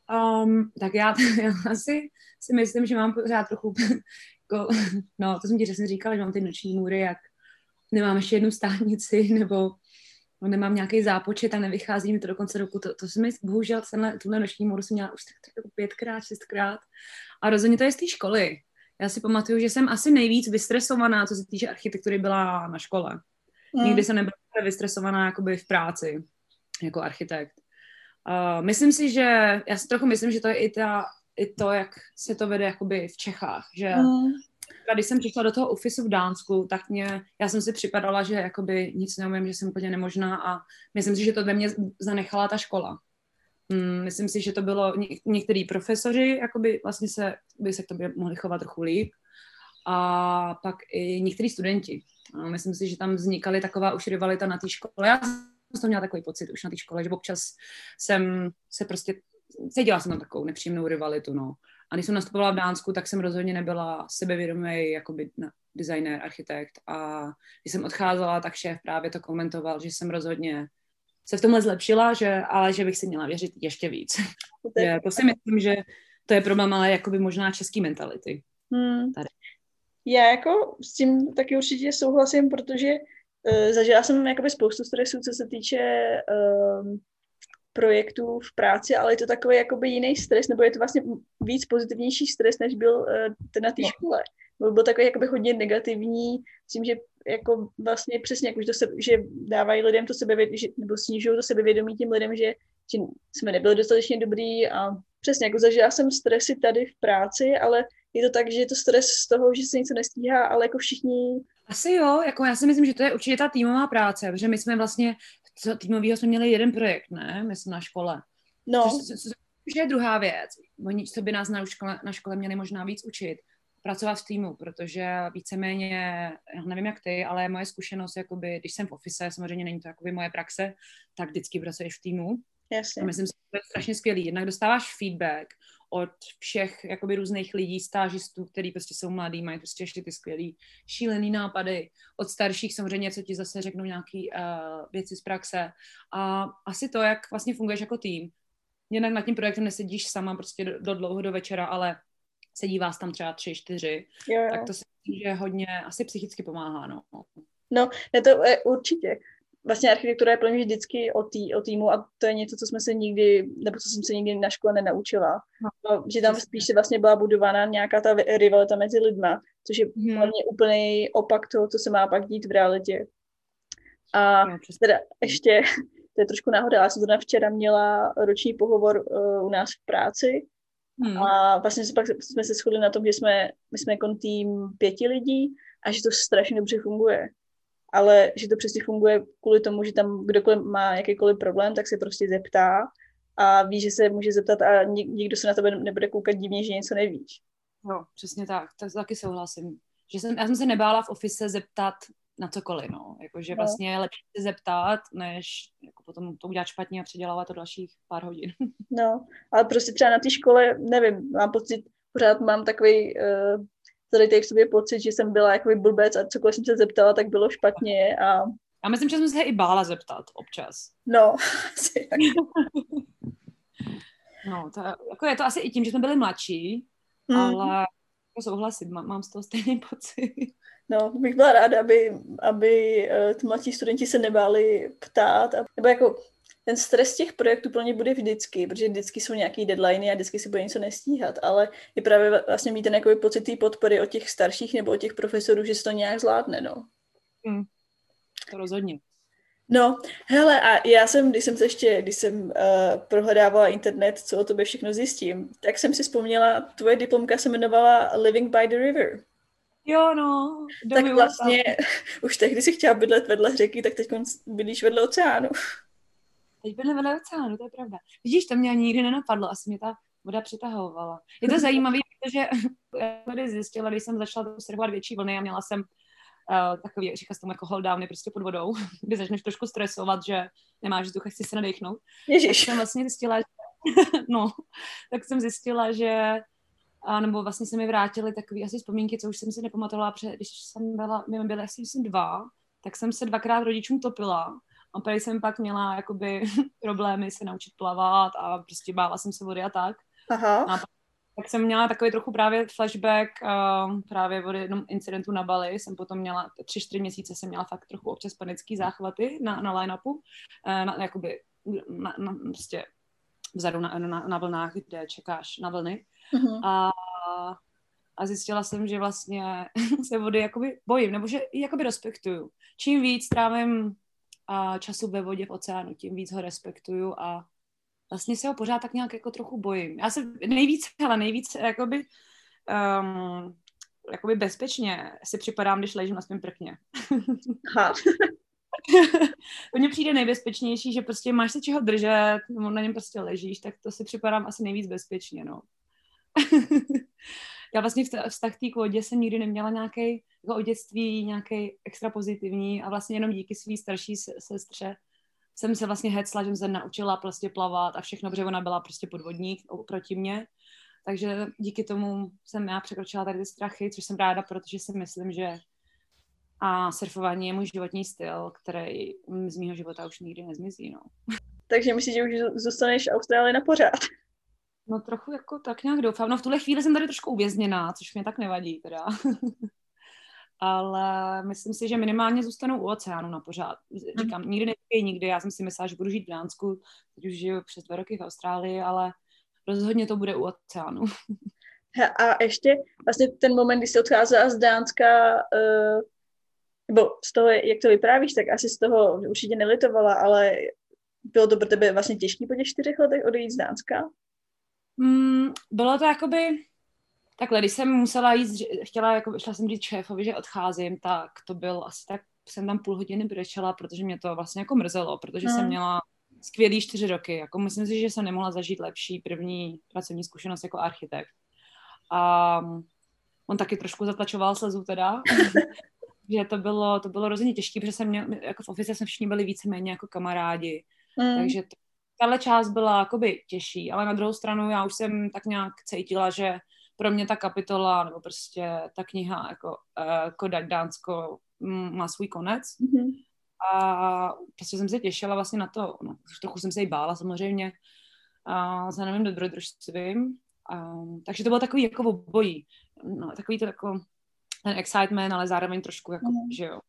Um, tak já, já asi si myslím, že mám pořád trochu, jako, no to jsem ti přesně říkala, že mám ty noční můry, jak nemám ještě jednu státnici, nebo no, nemám nějaký zápočet a nevychází mi to do konce roku. To, to jsem mi bohužel tenhle, tuhle noční můru jsem měla už tak, tak jako pětkrát, šestkrát. A rozhodně to je z té školy já si pamatuju, že jsem asi nejvíc vystresovaná, co se týče architektury, byla na škole. Mm. Nikdy jsem nebyla vystresovaná jakoby v práci jako architekt. Uh, myslím si, že, já si trochu myslím, že to je i, ta, i to, jak se to vede jakoby v Čechách, že mm. Když jsem přišla do toho ofisu v Dánsku, tak mě, já jsem si připadala, že jakoby nic neumím, že jsem úplně nemožná a myslím si, že to ve mně zanechala ta škola. Mm, myslím si, že to bylo, ně, některý profesoři jakoby vlastně se, by se k tobě mohli chovat trochu líp a pak i některý studenti. A myslím si, že tam vznikaly taková už rivalita na té škole. Já jsem to měla takový pocit už na té škole, že občas jsem se prostě, cítila jsem tam takovou nepříjemnou rivalitu, no. A když jsem nastupovala v Dánsku, tak jsem rozhodně nebyla sebevědomý jakoby designer, architekt a když jsem odcházela, tak šéf právě to komentoval, že jsem rozhodně se v tomhle zlepšila, že, ale že bych si měla věřit ještě víc. že, to si myslím, že to je problém, ale jakoby možná český mentality. Hmm. Tady. Já jako s tím taky určitě souhlasím, protože uh, zažila jsem jakoby spoustu stresů, co se týče uh, projektů v práci, ale je to takový jakoby jiný stres, nebo je to vlastně víc pozitivnější stres, než byl uh, ten na té no. škole. Byl, byl takový jakoby hodně negativní, myslím, že jako vlastně přesně, jako, že, to se, že dávají lidem to sebevědomí, že, nebo snižují to sebevědomí tím lidem, že, že jsme nebyli dostatečně dobrý a přesně, jako zažila jsem stresy tady v práci, ale je to tak, že je to stres z toho, že se něco nestíhá, ale jako všichni... Asi jo, jako já si myslím, že to je určitě ta týmová práce, protože my jsme vlastně, co týmového jsme měli jeden projekt, ne, my jsme na škole. No. Což, což, což je druhá věc. Oni, co by nás na škole, na škole měli možná víc učit, pracovat v týmu, protože víceméně, já nevím jak ty, ale moje zkušenost, jakoby, když jsem v office, samozřejmě není to jakoby moje praxe, tak vždycky pracuješ v týmu. Jasně. A myslím si, že to je strašně skvělý. Jednak dostáváš feedback od všech jakoby různých lidí, stážistů, kteří prostě jsou mladí, mají prostě ještě ty skvělý šílený nápady, od starších samozřejmě, co ti zase řeknou nějaký uh, věci z praxe. A asi to, jak vlastně funguješ jako tým. Jednak nad tím projektem nesedíš sama prostě do, do dlouho do večera, ale sedí vás tam třeba tři, čtyři, jo, jo. tak to si myslím, že hodně asi psychicky pomáhá, no. No, ne to je určitě. Vlastně architektura je pro mě vždycky o, tý, o týmu a to je něco, co jsme se nikdy, nebo co jsem se nikdy na škole nenaučila. No, no, že tam spíš se vlastně byla budována nějaká ta rivalita mezi lidma, což je hmm. mě úplný opak toho, co se má pak dít v realitě. A no, teda ještě, to je trošku náhoda, já jsem zrovna včera měla roční pohovor uh, u nás v práci Hmm. A vlastně pak jsme se shodli na tom, že jsme, my jsme jako tým pěti lidí a že to strašně dobře funguje. Ale že to přesně funguje kvůli tomu, že tam kdokoliv má jakýkoliv problém, tak se prostě zeptá a ví, že se může zeptat a nikdo se na tebe nebude koukat divně, že něco nevíš. No, přesně tak, tak taky souhlasím. Že jsem, já jsem se nebála v ofise zeptat na cokoliv, no. Jakože no. vlastně je lepší se zeptat, než jako potom to udělat špatně a předělávat to dalších pár hodin. No, ale prostě třeba na té škole, nevím, mám pocit, pořád mám takový uh, tady v sobě pocit, že jsem byla jako blbec a cokoliv jsem se zeptala, tak bylo špatně a... A myslím, že jsem se i bála zeptat občas. No, asi tak. no, to, jako je to asi i tím, že jsme byli mladší, mm. ale jako souhlasím, mám, mám z toho stejný pocit. No, bych byla ráda, aby, aby uh, mladší studenti se nebáli ptát. A, nebo jako ten stres těch projektů pro ně bude vždycky, protože vždycky jsou nějaký deadliny a vždycky si bude něco nestíhat, ale je právě vlastně mít ten jako pocit té podpory od těch starších nebo od těch profesorů, že se to nějak zvládne, no. Hmm. To rozhodně. No, hele, a já jsem, když jsem se ještě, když jsem uh, prohledávala internet, co o tobě všechno zjistím, tak jsem si vzpomněla, tvoje diplomka se jmenovala Living by the River. Jo, no. Tak vlastně už tehdy si chtěla bydlet vedle řeky, tak teď bydlíš vedle oceánu. Teď bydle vedle oceánu, to je pravda. Vidíš, to mě nikdy nenapadlo, asi mě ta voda přitahovala. Je to zajímavé, protože já tady zjistila, když jsem začala observovat větší vlny a měla jsem uh, takový, říká se tomu jako hold down, prostě pod vodou, kdy začneš trošku stresovat, že nemáš vzduch a chci se nadechnout. Ježiš. Tak jsem vlastně zjistila, že no, tak jsem zjistila, že a nebo vlastně se mi vrátily takové asi vzpomínky, co už jsem si nepamatovala, protože když jsem byla, my byli asi jsem dva, tak jsem se dvakrát rodičům topila a tady jsem pak měla jakoby problémy se naučit plavat a prostě bála jsem se vody a tak. Aha. A pak, tak jsem měla takový trochu právě flashback uh, právě od jednom incidentu na Bali. Jsem potom měla, tři, čtyři měsíce jsem měla fakt trochu občas panický záchvaty na, na line-upu. Uh, na, jakoby, na, na, prostě vzadu na, na, na vlnách, kde čekáš na vlny. Uh-huh. A, a zjistila jsem, že vlastně se vody jakoby bojím, nebo že ji jakoby respektuju. Čím víc trávím a času ve vodě v oceánu, tím víc ho respektuju a vlastně se ho pořád tak nějak jako trochu bojím. Já se nejvíc, ale nejvíc jakoby, um, jakoby bezpečně si připadám, když ležím na svém prkně. Aha. mně přijde nejbezpečnější, že prostě máš se čeho držet, na něm prostě ležíš, tak to si připadám asi nejvíc bezpečně, no. Já vlastně vztah té k vodě jsem nikdy neměla nějaký jako o dětství, nějaký extra pozitivní a vlastně jenom díky své starší sestře jsem se vlastně hecla, že jsem se naučila prostě plavat a všechno, protože ona byla prostě podvodník proti mě. Takže díky tomu jsem já překročila tady ty strachy, což jsem ráda, protože si myslím, že a surfování je můj životní styl, který z mého života už nikdy nezmizí. No. Takže myslíš, že už zůstaneš v Austrálii na pořád? No trochu jako tak nějak doufám. No v tuhle chvíli jsem tady trošku uvězněná, což mě tak nevadí teda. Ale myslím si, že minimálně zůstanu u oceánu na pořád. Říkám, nikdy neříkej nikdy. Já jsem si myslela, že budu žít v Dánsku, teď už žiju přes dva roky v Austrálii, ale rozhodně to bude u oceánu. A ještě vlastně ten moment, kdy jsi odcházela z Dánska, uh, nebo z toho, jak to vyprávíš, tak asi z toho určitě nelitovala, ale bylo to pro tebe vlastně těžké po těch čtyřech letech odejít z Dánska? Mm, bylo to jakoby, takhle, když jsem musela jít, chtěla, jako, šla jsem říct šéfovi, že odcházím, tak to byl asi tak, jsem tam půl hodiny brečela, protože mě to vlastně jako mrzelo, protože hmm. jsem měla skvělý čtyři roky. Jako myslím si, že jsem nemohla zažít lepší první pracovní zkušenost jako architekt. A on taky trošku zatlačoval slzu teda, že to bylo, to bylo rozhodně těžké, protože jsem měl, jako v ofice jsme všichni byli víceméně jako kamarádi, mm. takže to, tahle část byla jakoby těžší, ale na druhou stranu já už jsem tak nějak cítila, že pro mě ta kapitola, nebo prostě ta kniha jako uh, Kodak Dánsko má svůj konec. Mm-hmm. A prostě jsem se těšila vlastně na to, no, trochu jsem se jí bála samozřejmě, a za novým dobrodružstvím. Um, takže to bylo takový jako obojí. No, takový to jako ten excitement, ale zároveň trošku jako, mm. že jo,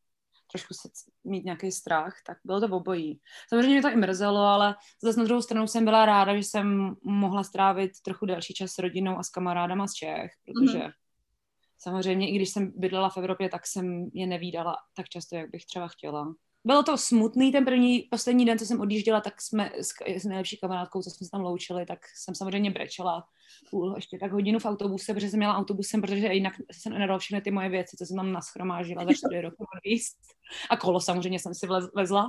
trošku se mít nějaký strach, tak bylo to v obojí. Samozřejmě mě to i mrzelo, ale zase na druhou stranu jsem byla ráda, že jsem mohla strávit trochu delší čas s rodinou a s kamarádama z Čech, protože mm. samozřejmě i když jsem bydlela v Evropě, tak jsem je nevídala tak často, jak bych třeba chtěla bylo to smutný ten první, poslední den, co jsem odjížděla, tak jsme s, s nejlepší kamarádkou, co jsme se tam loučili, tak jsem samozřejmě brečela půl, ještě tak hodinu v autobuse, protože jsem měla autobusem, protože jinak jsem nedala všechny ty moje věci, co jsem tam naschromážila za čtyři roky odvíst. A kolo samozřejmě jsem si vezla.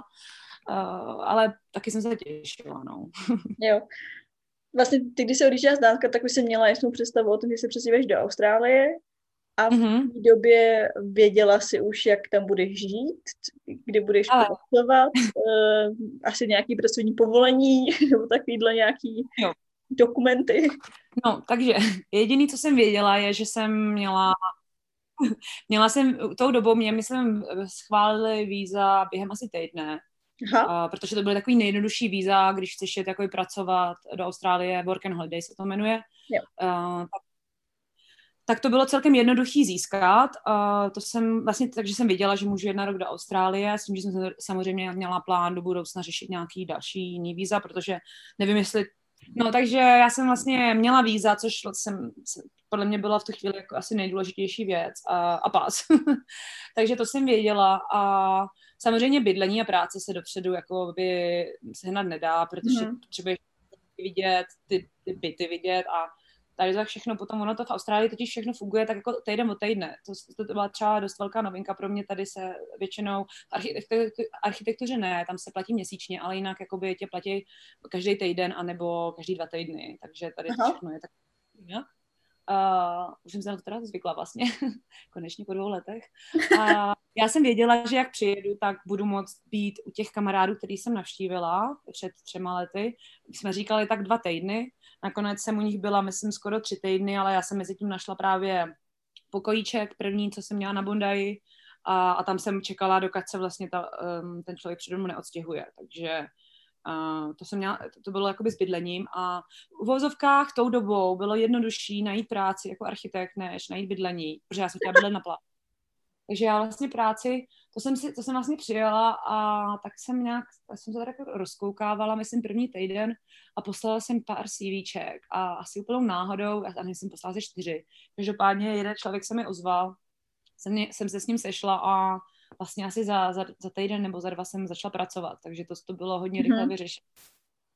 Uh, ale taky jsem se těšila, no. jo. Vlastně ty, když se odjížděla z Dánska, tak už jsem měla jasnou představu o tom, že se přesíváš do Austrálie a v mm-hmm. té době věděla si už, jak tam budeš žít, kdy budeš Ale... pracovat, uh, asi nějaký pracovní povolení nebo takovýhle nějaký jo. dokumenty. No, takže jediný, co jsem věděla, je, že jsem měla Měla jsem, tou dobou mě, myslím, schválili víza během asi týdne, Aha. Uh, protože to byly takový nejjednodušší víza, když chceš jet jako pracovat do Austrálie, Work and Holiday se to jmenuje. Jo. Uh, tak tak to bylo celkem jednoduchý získat. Uh, to jsem vlastně, takže jsem viděla, že můžu jedna rok do Austrálie, s tím, že jsem samozřejmě měla plán do budoucna řešit nějaký další jiný víza, protože nevím, jestli No, takže já jsem vlastně měla víza, což jsem, podle mě byla v tu chvíli jako asi nejdůležitější věc a, a pás. takže to jsem věděla a samozřejmě bydlení a práce se dopředu jako by sehnat nedá, protože mm. potřebuješ vidět, ty, ty byty vidět a tady to všechno, potom ono to v Austrálii totiž všechno funguje tak jako týden od týdne. To, to byla třeba dost velká novinka pro mě, tady se většinou, architektu, architektuře ne, tam se platí měsíčně, ale jinak jakoby tě platí každý týden anebo každý dva týdny, takže tady Aha. všechno je tak jinak. Uh, už jsem se na to teda zvykla vlastně, konečně po dvou letech. A já jsem věděla, že jak přijedu, tak budu moct být u těch kamarádů, který jsem navštívila před třema lety. Jsme říkali tak dva týdny. Nakonec jsem u nich byla, myslím, skoro tři týdny, ale já jsem mezi tím našla právě pokojíček, první, co jsem měla na Bondaji, a, a tam jsem čekala, dokud se vlastně ta, um, ten člověk přede mnou neodstěhuje. Takže Uh, to, jsem měla, to, to bylo jakoby s bydlením a v vozovkách tou dobou bylo jednodušší najít práci jako architekt, než najít bydlení, protože já jsem chtěla bydlet na pláži. Takže já vlastně práci, to jsem, si, to jsem vlastně přijela a tak jsem nějak, tak jsem se tak jako rozkoukávala, myslím první týden a poslala jsem pár CVček a asi úplnou náhodou, a jsem poslala ze čtyři. Každopádně jeden člověk se mi ozval, jsem, jsem se s ním sešla a vlastně asi za, za, za týden nebo za dva jsem začala pracovat, takže to, to bylo hodně rychle mm-hmm. vyřešeno.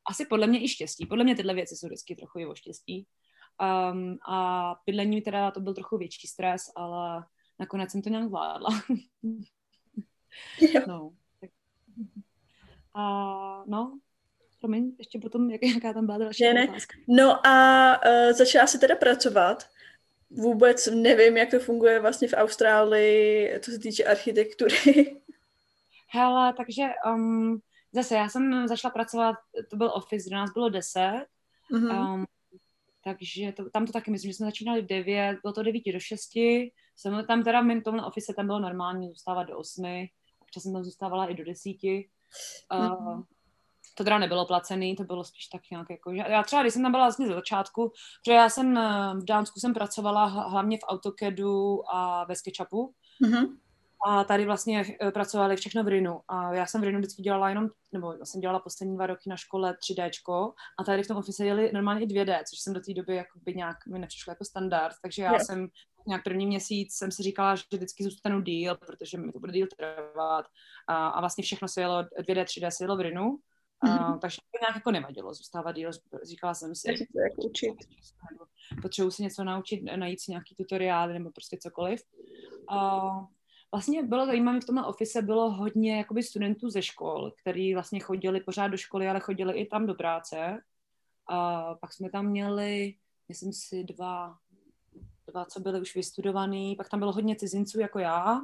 Asi podle mě i štěstí. Podle mě tyhle věci jsou vždycky trochu i o štěstí. Um, a bydlení teda to byl trochu větší stres, ale nakonec jsem to nějak zvládla. no. A no, promiň, ještě potom, jak, jaká tam byla další ne, otázka. No a uh, začala si teda pracovat vůbec nevím, jak to funguje vlastně v Austrálii, co se týče architektury. Hele, takže um, zase já jsem začala pracovat, to byl office, kde nás bylo deset, mm-hmm. um, takže to, tam to taky myslím, že jsme začínali v devět, bylo to devíti do šesti, jsem tam teda v tomhle office tam bylo normální zůstávat do osmi, občas jsem tam zůstávala i do desíti. Uh, to teda nebylo placený, to bylo spíš tak nějak jako, že já třeba, když jsem tam byla vlastně ze začátku, protože já jsem eh, v Dánsku jsem pracovala hlavně v AutoCADu a ve SketchUpu, mm-hmm. A tady vlastně eh, pracovali všechno v Rinu. A já jsem v Rinu vždycky dělala jenom, nebo jsem dělala poslední dva roky na škole 3D, a tady v tom office jeli normálně i 2D, což jsem do té doby jakoby nějak mi nepřišlo jako standard. Takže já yeah. jsem nějak první měsíc jsem si říkala, že vždycky zůstanu díl, protože mi to bude díl trvat. A, a vlastně všechno se jelo 2D, 3D se jelo v Rinu. Uh, takže to nějak jako nevadilo zůstávat díl. Říkala jsem si, to jak učit. potřebuji si něco naučit, najít si nějaký tutoriály nebo prostě cokoliv. Uh, vlastně bylo zajímavé, v tomhle office bylo hodně jakoby studentů ze škol, který vlastně chodili pořád do školy, ale chodili i tam do práce. A pak jsme tam měli, myslím si, dva, co byly už vystudovaný, pak tam bylo hodně cizinců jako já.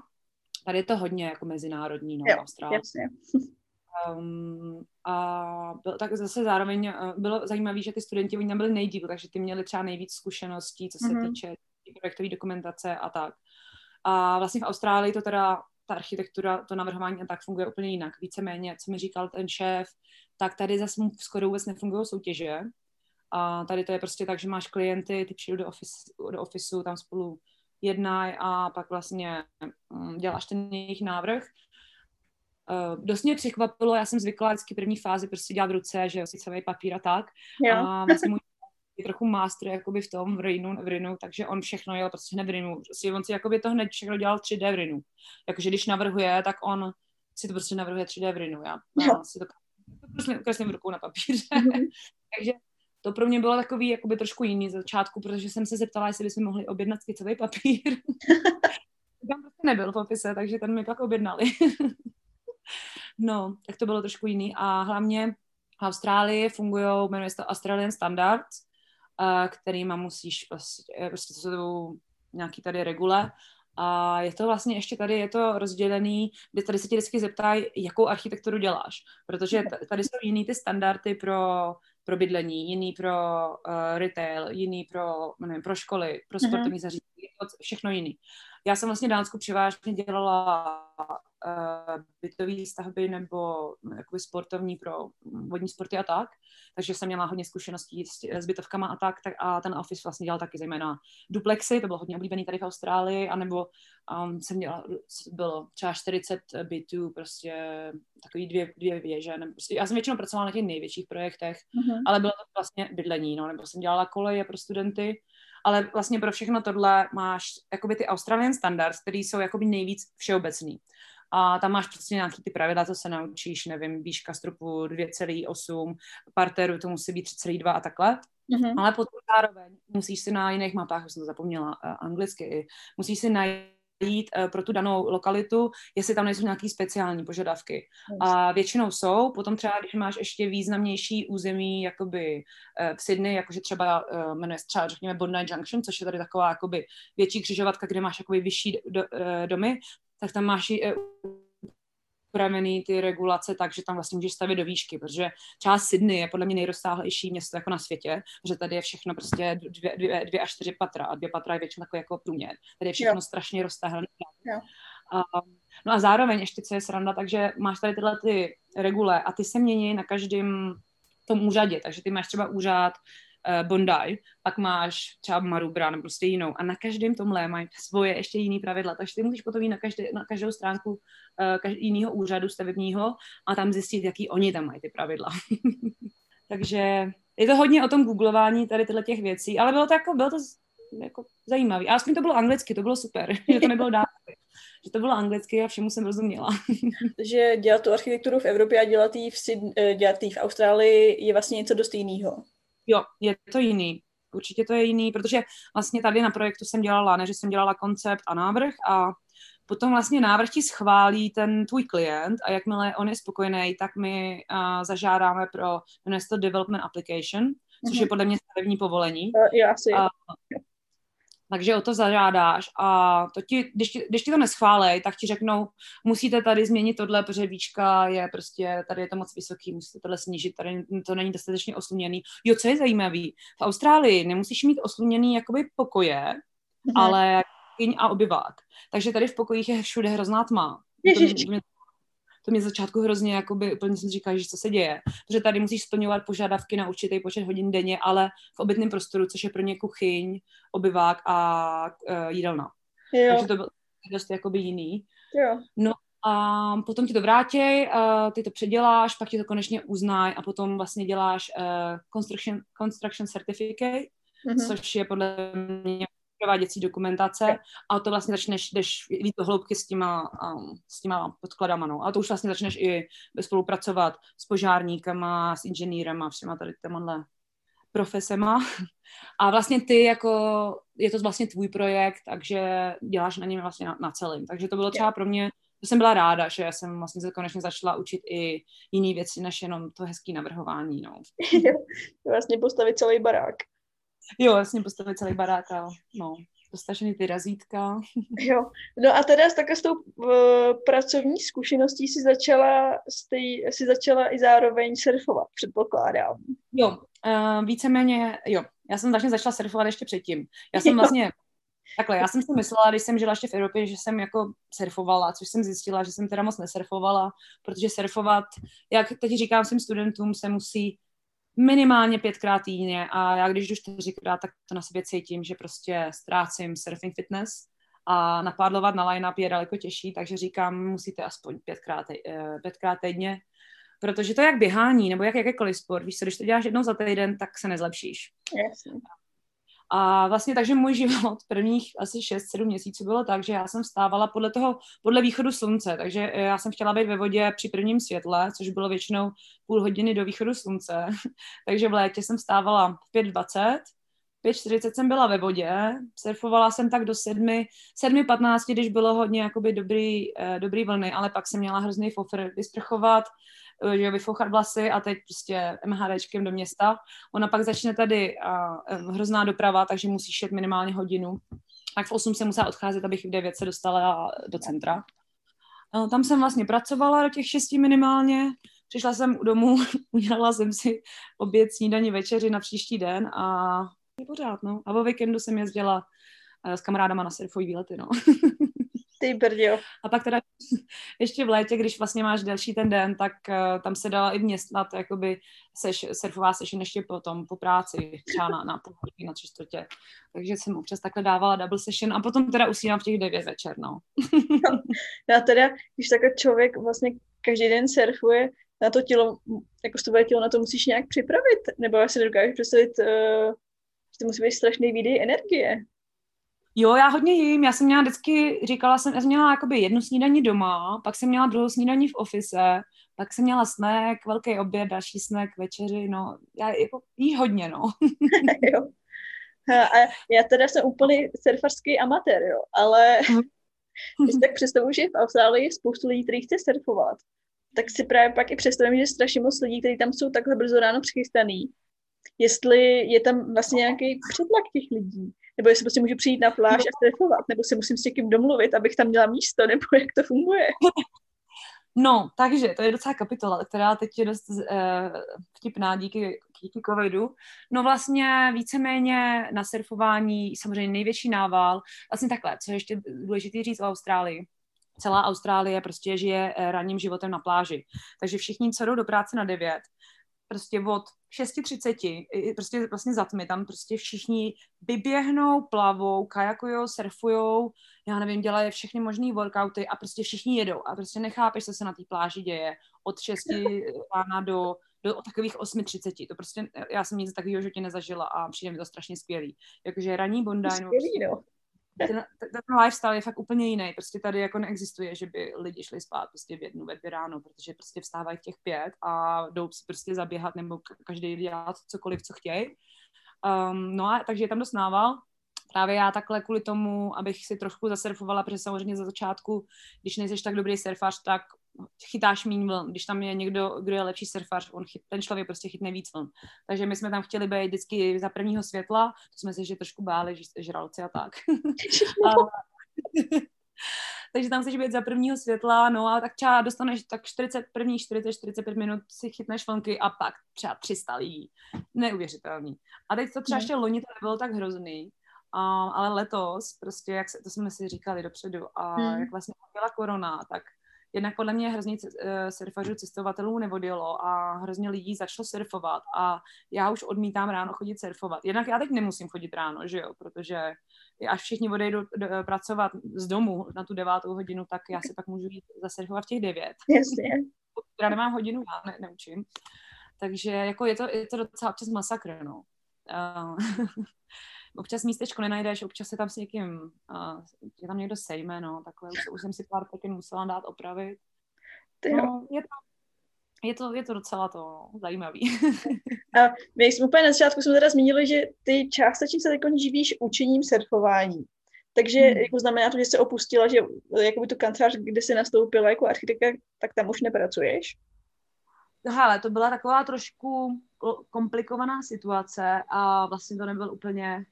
Tady je to hodně jako mezinárodní, no, jo. Jasně. Um, a byl, tak zase zároveň uh, bylo zajímavé, že ty studenti, oni tam byli nejdíl, takže ty měli třeba nejvíc zkušeností, co se mm-hmm. týče projektové dokumentace a tak. A vlastně v Austrálii to teda, ta architektura, to navrhování a tak funguje úplně jinak. Víceméně, co mi říkal ten šéf, tak tady zase skoro vůbec nefungují soutěže. A tady to je prostě tak, že máš klienty, ty přijdou do, office, do ofisu, tam spolu jednají a pak vlastně um, děláš ten jejich návrh Uh, dost mě překvapilo, já jsem zvykla vždycky první fázi prostě dělat v ruce, že jo, si celý papír a tak. Jo. A vlastně můj je trochu master jakoby v tom v Rinu, v Rinu, takže on všechno jel prostě hned v Rinu. Prostě on si jakoby to hned všechno dělal 3D v Rinu. Jakože když navrhuje, tak on si to prostě navrhuje 3D v Rinu. Já, já si to prostě kreslím rukou na papíře. Mm-hmm. takže to pro mě bylo takový jakoby trošku jiný z začátku, protože jsem se zeptala, jestli bychom mohli objednat skicový papír. Tam prostě nebyl v ofise, takže ten mi pak objednali. No, tak to bylo trošku jiný. A hlavně v Austrálii fungují, jmenuje se to Australian Standards, kterýma musíš prostě, prostě to jsou nějaký tady regule. A je to vlastně ještě tady, je to rozdělený, kde tady se ti vždycky zeptají, jakou architekturu děláš. Protože tady jsou jiný ty standardy pro, pro bydlení, jiný pro uh, retail, jiný pro, nevím, pro školy, pro mhm. sportovní mm-hmm. zařízení, všechno jiný. Já jsem vlastně Dánsku převážně dělala uh, bytové stavby nebo no, jakoby sportovní pro vodní sporty a tak, takže jsem měla hodně zkušeností s, s bytovkama a tak, tak a ten office vlastně dělal taky zejména duplexy, to bylo hodně oblíbený tady v Austrálii, anebo um, jsem dělala, bylo třeba 40 bytů, prostě takový dvě, dvě věže, nebo prostě, já jsem většinou pracovala na těch největších projektech, mm-hmm. ale bylo to vlastně bydlení, no, nebo jsem dělala koleje pro studenty, ale vlastně pro všechno tohle máš jakoby ty Australian standards, které jsou jakoby nejvíc všeobecný. A tam máš prostě nějaký ty pravidla, co se naučíš, nevím, výška stropu 2,8, parteru to musí být 3,2 a takhle. Mm-hmm. Ale potom zároveň musíš si na jiných mapách, už jsem to zapomněla uh, anglicky, musíš si najít najít uh, pro tu danou lokalitu, jestli tam nejsou nějaké speciální požadavky. A většinou jsou, potom třeba, když máš ještě významnější území, jakoby uh, v Sydney, jakože třeba uh, jmenuje třeba, řekněme, Bondi Junction, což je tady taková jakoby větší křižovatka, kde máš jakoby vyšší do, domy, tak tam máš i upravený ty regulace tak, že tam vlastně můžeš stavit do výšky, protože část Sydney je podle mě nejrozsáhlejší město jako na světě, protože tady je všechno prostě dvě, dvě, dvě až čtyři patra a dvě patra je většinou jako, jako průměr. Tady je všechno jo. strašně roztáhlené. A, no a zároveň ještě, co je sranda, takže máš tady tyhle ty regule a ty se mění na každém tom úřadě, takže ty máš třeba úřad uh, Bondi, pak máš třeba Marubra nebo prostě jinou a na každém tomhle mají svoje ještě jiný pravidla, takže ty musíš potom jít na, každé, na každou stránku uh, každý, jiného úřadu stavebního a tam zjistit, jaký oni tam mají ty pravidla. takže je to hodně o tom googlování tady tyhle těch věcí, ale bylo to jako, bylo to jako zajímavé. A aspoň to bylo anglicky, to bylo super, že to nebylo dávno že to bylo anglicky a všemu jsem rozuměla. že dělat tu architekturu v Evropě a dělat ji v, Syd- eh, dělat v Austrálii je vlastně něco dost jiného. Jo, je to jiný. Určitě to je jiný, protože vlastně tady na projektu jsem dělala, ne, že jsem dělala koncept a návrh a potom vlastně návrh ti schválí ten tvůj klient a jakmile on je spokojený, tak my uh, zažádáme pro to Development Application, což mm-hmm. je podle mě stavební povolení. Uh, já si. Uh, takže o to zažádáš a to ti, když, ti, když ti to neschválej, tak ti řeknou, musíte tady změnit tohle, protože výška je prostě, tady je to moc vysoký, musíte tohle snížit, tady to není dostatečně osluněný. Jo, co je zajímavý, v Austrálii nemusíš mít osluněný jakoby pokoje, mm-hmm. ale a obyvák. Takže tady v pokojích je všude hrozná tma. Ježiš. To mě, to mě začátku hrozně, jakoby, úplně jsem říkala, že co se děje. Protože tady musíš splňovat požadavky na určitý počet hodin denně, ale v obytném prostoru, což je pro ně kuchyň, obyvák a uh, jídelna. Jo. Takže to bylo dost jakoby jiný. Jo. No a potom ti to vrátí, uh, ty to předěláš, pak ti to konečně uznají a potom vlastně děláš uh, construction, construction certificate, mm-hmm. což je podle mě prováděcí dokumentace a to vlastně začneš, jdeš víc do hloubky s těma, um, s těma podkladama, no. A to už vlastně začneš i spolupracovat s požárníkama, s inženýrem všema tady těmhle profesema. A vlastně ty jako, je to vlastně tvůj projekt, takže děláš na něm vlastně na, na celém. Takže to bylo třeba pro mě, to jsem byla ráda, že já jsem vlastně se konečně začala učit i jiné věci, než jenom to hezký navrhování, no. vlastně postavit celý barák. Jo, vlastně postavit celý barák a no, dostačený ty razítka. Jo, no a teda s takhle s tou uh, pracovní zkušeností si začala, stej, si začala i zároveň surfovat, předpokládám. Jo, uh, víceméně, jo. Já jsem vlastně začala surfovat ještě předtím. Já jsem vlastně, takhle, já jsem si myslela, když jsem žila ještě v Evropě, že jsem jako surfovala, což jsem zjistila, že jsem teda moc nesurfovala, protože surfovat, jak teď říkám svým studentům, se musí minimálně pětkrát týdně a já když jdu čtyřikrát, tak to na sobě cítím, že prostě ztrácím surfing fitness a napádlovat na line-up je daleko těžší, takže říkám, musíte aspoň pětkrát, eh, pětkrát týdně, protože to je jak běhání nebo jak jakýkoliv sport, víš co, když to děláš jednou za týden, tak se nezlepšíš. Jasně. A vlastně takže můj život prvních asi 6-7 měsíců bylo tak, že já jsem vstávala podle toho, podle východu slunce, takže já jsem chtěla být ve vodě při prvním světle, což bylo většinou půl hodiny do východu slunce. takže v létě jsem vstávala v 5.20, 5.40 jsem byla ve vodě, surfovala jsem tak do 7, 7.15, když bylo hodně jakoby dobrý, eh, dobrý vlny, ale pak jsem měla hrozný fofr vysprchovat, Eh, že vyfouchat vlasy a teď prostě MHDčkem do města. Ona pak začne tady uh, hrozná doprava, takže musíš jet minimálně hodinu. Tak v 8 se musela odcházet, abych v 9 se dostala do centra. Uh, tam jsem vlastně pracovala do těch 6 minimálně. Přišla jsem u domu, udělala jsem si oběd, snídaní, večeři na příští den a je pořád, no. A o víkendu jsem jezdila uh, s kamarádama na surfový výlety, no. Ty brdio. A pak teda ještě v létě, když vlastně máš delší ten den, tak uh, tam se dala i vměstnat jakoby seš, surfová session ještě potom po práci, třeba na, na půl hodiny, na tři čtvrtě. Takže jsem občas takhle dávala double session a potom teda usínám v těch devět večer, no. Já teda, když takhle člověk vlastně každý den surfuje, na to tělo, jako stové tělo, na to musíš nějak připravit, nebo já si nedokážu představit, uh, že to musí být strašný výdej energie. Jo, já hodně jím. Já jsem měla vždycky, říkala jsem, já jsem měla jakoby jednu snídaní doma, pak jsem měla druhou snídaní v ofise, pak jsem měla snack, velký oběd, další snack, večeři, no, já jako jí hodně, no. jo. A já teda jsem úplný surfarský amatér, jo, ale, Když si tak představuji, že v Austrálii je spoustu lidí, kteří chce surfovat, tak si právě pak i představím, že strašně moc lidí, kteří tam jsou takhle brzo ráno přichystaný, jestli je tam vlastně nějaký přetlak těch lidí, nebo jestli prostě můžu přijít na pláž a surfovat, nebo si musím s někým domluvit, abych tam měla místo, nebo jak to funguje. No, takže to je docela kapitola, která teď je dost uh, vtipná díky, díky covidu. No vlastně víceméně na surfování samozřejmě největší nával. Vlastně takhle, co je ještě důležité říct o Austrálii. Celá Austrálie prostě žije eh, ranním životem na pláži. Takže všichni, co jdou do práce na 9, prostě od 6.30, prostě vlastně za tmy, tam prostě všichni vyběhnou, plavou, kajakujou, surfujou, já nevím, dělají všechny možné workouty a prostě všichni jedou a prostě nechápeš, co se na té pláži děje od 6 rána do, do takových 8.30. To prostě, já jsem nic takového životě nezažila a přijde mi to strašně skvělý. Jakože ranní Bondi, no, no. Ten, ten lifestyle je fakt úplně jiný. Prostě tady jako neexistuje, že by lidi šli spát prostě v jednu, ve dvě ráno, protože prostě vstávají těch pět a jdou si prostě zaběhat nebo každý dělat cokoliv, co chtějí. Um, no a takže je tam dost nával právě já takhle kvůli tomu, abych si trošku zasurfovala, protože samozřejmě za začátku, když nejseš tak dobrý surfař, tak chytáš méně vln. Když tam je někdo, kdo je lepší surfař, on chyt, ten člověk prostě chytne víc vln. Takže my jsme tam chtěli být vždycky za prvního světla, to jsme se že trošku báli, že žralci a tak. a, takže tam chceš být za prvního světla, no a tak třeba dostaneš tak 40, první 40, 45 minut si chytneš vlnky a pak třeba 300 lidí. Neuvěřitelný. A teď to třeba hmm. ještě loni to nebylo tak hrozný, Um, ale letos, prostě, jak se, to jsme si říkali dopředu, a hmm. jak vlastně byla korona, tak jednak podle mě hrozně uh, surfařů, cestovatelů nevodilo a hrozně lidí začalo surfovat a já už odmítám ráno chodit surfovat. Jednak já teď nemusím chodit ráno, že jo, protože až všichni odejdou pracovat z domu na tu devátou hodinu, tak já si pak můžu jít zasurfovat v těch devět. Jasně. Já nemám hodinu, já ne, neučím. Takže jako je to, je to docela občas masakr, no. Uh, občas místečko nenajdeš, občas se tam s někým, uh, je tam někdo sejme, no, takhle už, už jsem si pár taky musela dát opravit. Ty no, je to, je to, je to docela to no, zajímavý. A my jsme úplně na začátku jsme teda zmínili, že ty částečně se teď živíš učením surfování. Takže hmm. jako znamená to, že jsi opustila, že jakoby tu kancelář, kde jsi nastoupila jako architektka, tak tam už nepracuješ? Hele, to byla taková trošku komplikovaná situace a vlastně to nebyl úplně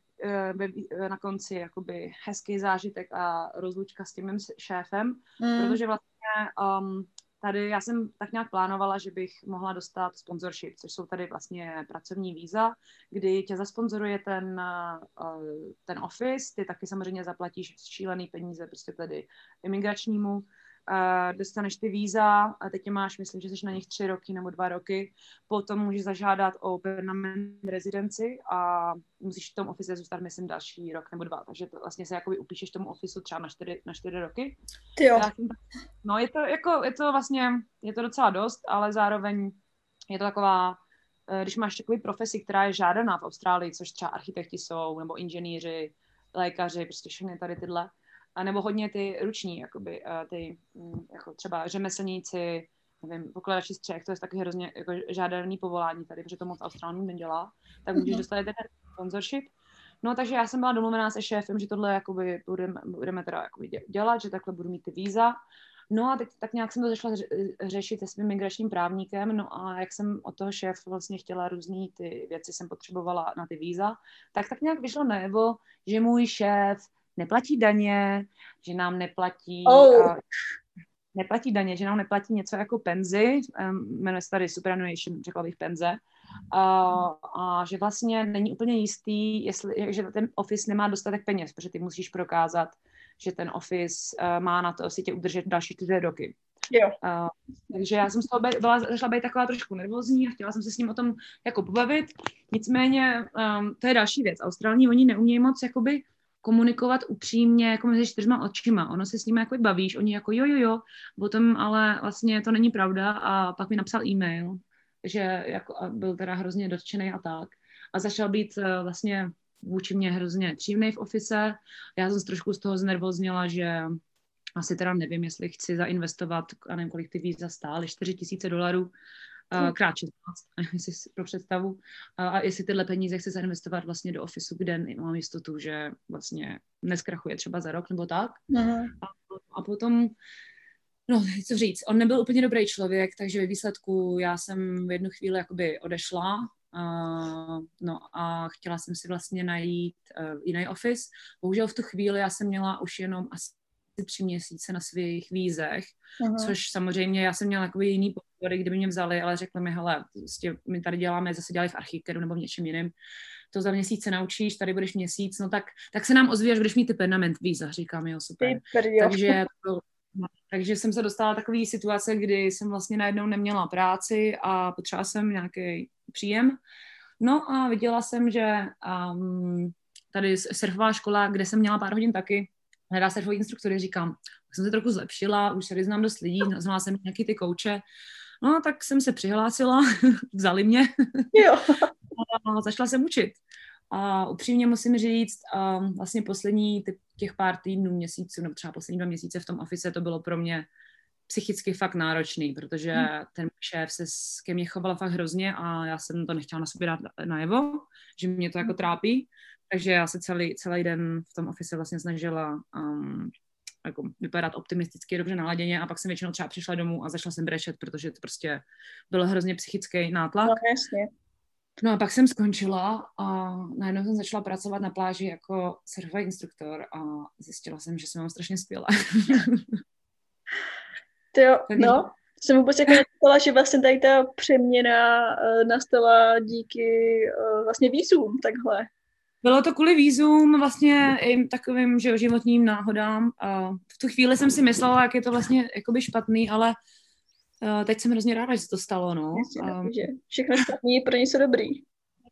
na konci jakoby hezký zážitek a rozlučka s tím mým šéfem, mm. protože vlastně um, tady já jsem tak nějak plánovala, že bych mohla dostat sponsorship, což jsou tady vlastně pracovní víza, kdy tě zasponzoruje ten, uh, ten office, ty taky samozřejmě zaplatíš šílený peníze prostě tedy imigračnímu uh, dostaneš ty víza a teď máš, myslím, že jsi na nich tři roky nebo dva roky, potom můžeš zažádat o permanent rezidenci a musíš v tom office zůstat, myslím, další rok nebo dva, takže to vlastně se jakoby upíšeš tomu ofisu třeba na čtyři, na čtyři roky. Ty jo. No je to jako, je to vlastně, je to docela dost, ale zároveň je to taková, eh, když máš takový profesi, která je žádaná v Austrálii, což třeba architekti jsou, nebo inženýři, lékaři, prostě všechny tady tyhle, a nebo hodně ty ruční, jakoby, ty mm, jako třeba řemeslníci, nevím, pokladači střech, to je taky hrozně jako žádaný povolání tady, protože to moc Austrálně nedělá, tak můžeš mm-hmm. dostat ten sponsorship. No, takže já jsem byla domluvená se šéfem, že tohle jakoby budeme, budeme teda jakoby dělat, že takhle budu mít ty víza. No a teď tak nějak jsem to začala řešit se svým migračním právníkem, no a jak jsem od toho šéf vlastně chtěla různé ty věci, jsem potřebovala na ty víza, tak tak nějak vyšlo najevo, že můj šéf neplatí daně, že nám neplatí... Oh. A, neplatí daně, že nám neplatí něco jako penzi, um, jmenuje se tady superannuation, řekla bych penze, a, a že vlastně není úplně jistý, jestli, že ten office nemá dostatek peněz, protože ty musíš prokázat, že ten office uh, má na to si tě udržet další čtyři roky. Jo. Uh, takže já jsem z toho byla, začala být taková trošku nervózní a chtěla jsem se s ním o tom jako pobavit. Nicméně um, to je další věc. Austrální oni neumějí moc jakoby komunikovat upřímně jako mezi čtyřma očima. Ono se s nimi jako bavíš, oni jako jo, jo, jo, potom ale vlastně to není pravda a pak mi napsal e-mail, že jako byl teda hrozně dotčený a tak. A začal být eh, vlastně vůči mě hrozně příjemný v ofise. Já jsem trošku z toho znervozněla, že asi teda nevím, jestli chci zainvestovat, a nevím, kolik ty víza stály, 4 tisíce dolarů uh, krát 16, jestli pro představu. Uh, a jestli tyhle peníze chci zainvestovat vlastně do ofisu, kde mám jistotu, že vlastně neskrachuje třeba za rok nebo tak. Uh-huh. A a potom, no, co říct, on nebyl úplně dobrý člověk, takže ve výsledku já jsem v jednu chvíli jakoby odešla, Uh, no a chtěla jsem si vlastně najít uh, jiný office. Bohužel v tu chvíli já jsem měla už jenom asi tři měsíce na svých vízech, uh-huh. což samozřejmě já jsem měla jako jiný podpory, kdyby mě vzali, ale řekli mi, hele, prostě my tady děláme, zase dělali v archikeru nebo v něčem jiném, to za měsíc se naučíš, tady budeš měsíc, no tak, tak se nám ozví, až budeš mít ty permanent víza, říkám, jo, super. Takže to, takže jsem se dostala takové situace, kdy jsem vlastně najednou neměla práci a potřebovala jsem nějaký příjem. No a viděla jsem, že um, tady surfová škola, kde jsem měla pár hodin taky, hledá surfový instruktory, říkám, tak jsem se trochu zlepšila, už tady znám dost lidí, znala jsem nějaký ty kouče, no tak jsem se přihlásila, vzali mě jo. a začala jsem učit. A upřímně musím říct, um, vlastně poslední těch pár týdnů, měsíců, nebo třeba poslední dva měsíce v tom ofice, to bylo pro mě psychicky fakt náročný, protože hmm. ten šéf se ke mně choval fakt hrozně a já jsem to nechtěla na sobě dát najevo, že mě to jako hmm. trápí. Takže já se celý, celý den v tom office vlastně snažila um, jako vypadat optimisticky, dobře naladěně a pak jsem většinou třeba přišla domů a začala jsem brečet, protože to prostě byl hrozně psychický nátlak. No, jasně. No a pak jsem skončila a najednou jsem začala pracovat na pláži jako surfový instruktor a zjistila jsem, že jsem mám strašně skvěle. Ty jo, no, jsem vůbec jako nastala, že vlastně tady ta přeměna uh, nastala díky uh, vlastně výzum, takhle. Bylo to kvůli výzum, vlastně i takovým že, životním náhodám. A v tu chvíli jsem si myslela, jak je to vlastně jakoby špatný, ale uh, teď jsem hrozně ráda, že se to stalo. No. Um, že všechno špatný je pro něco dobrý.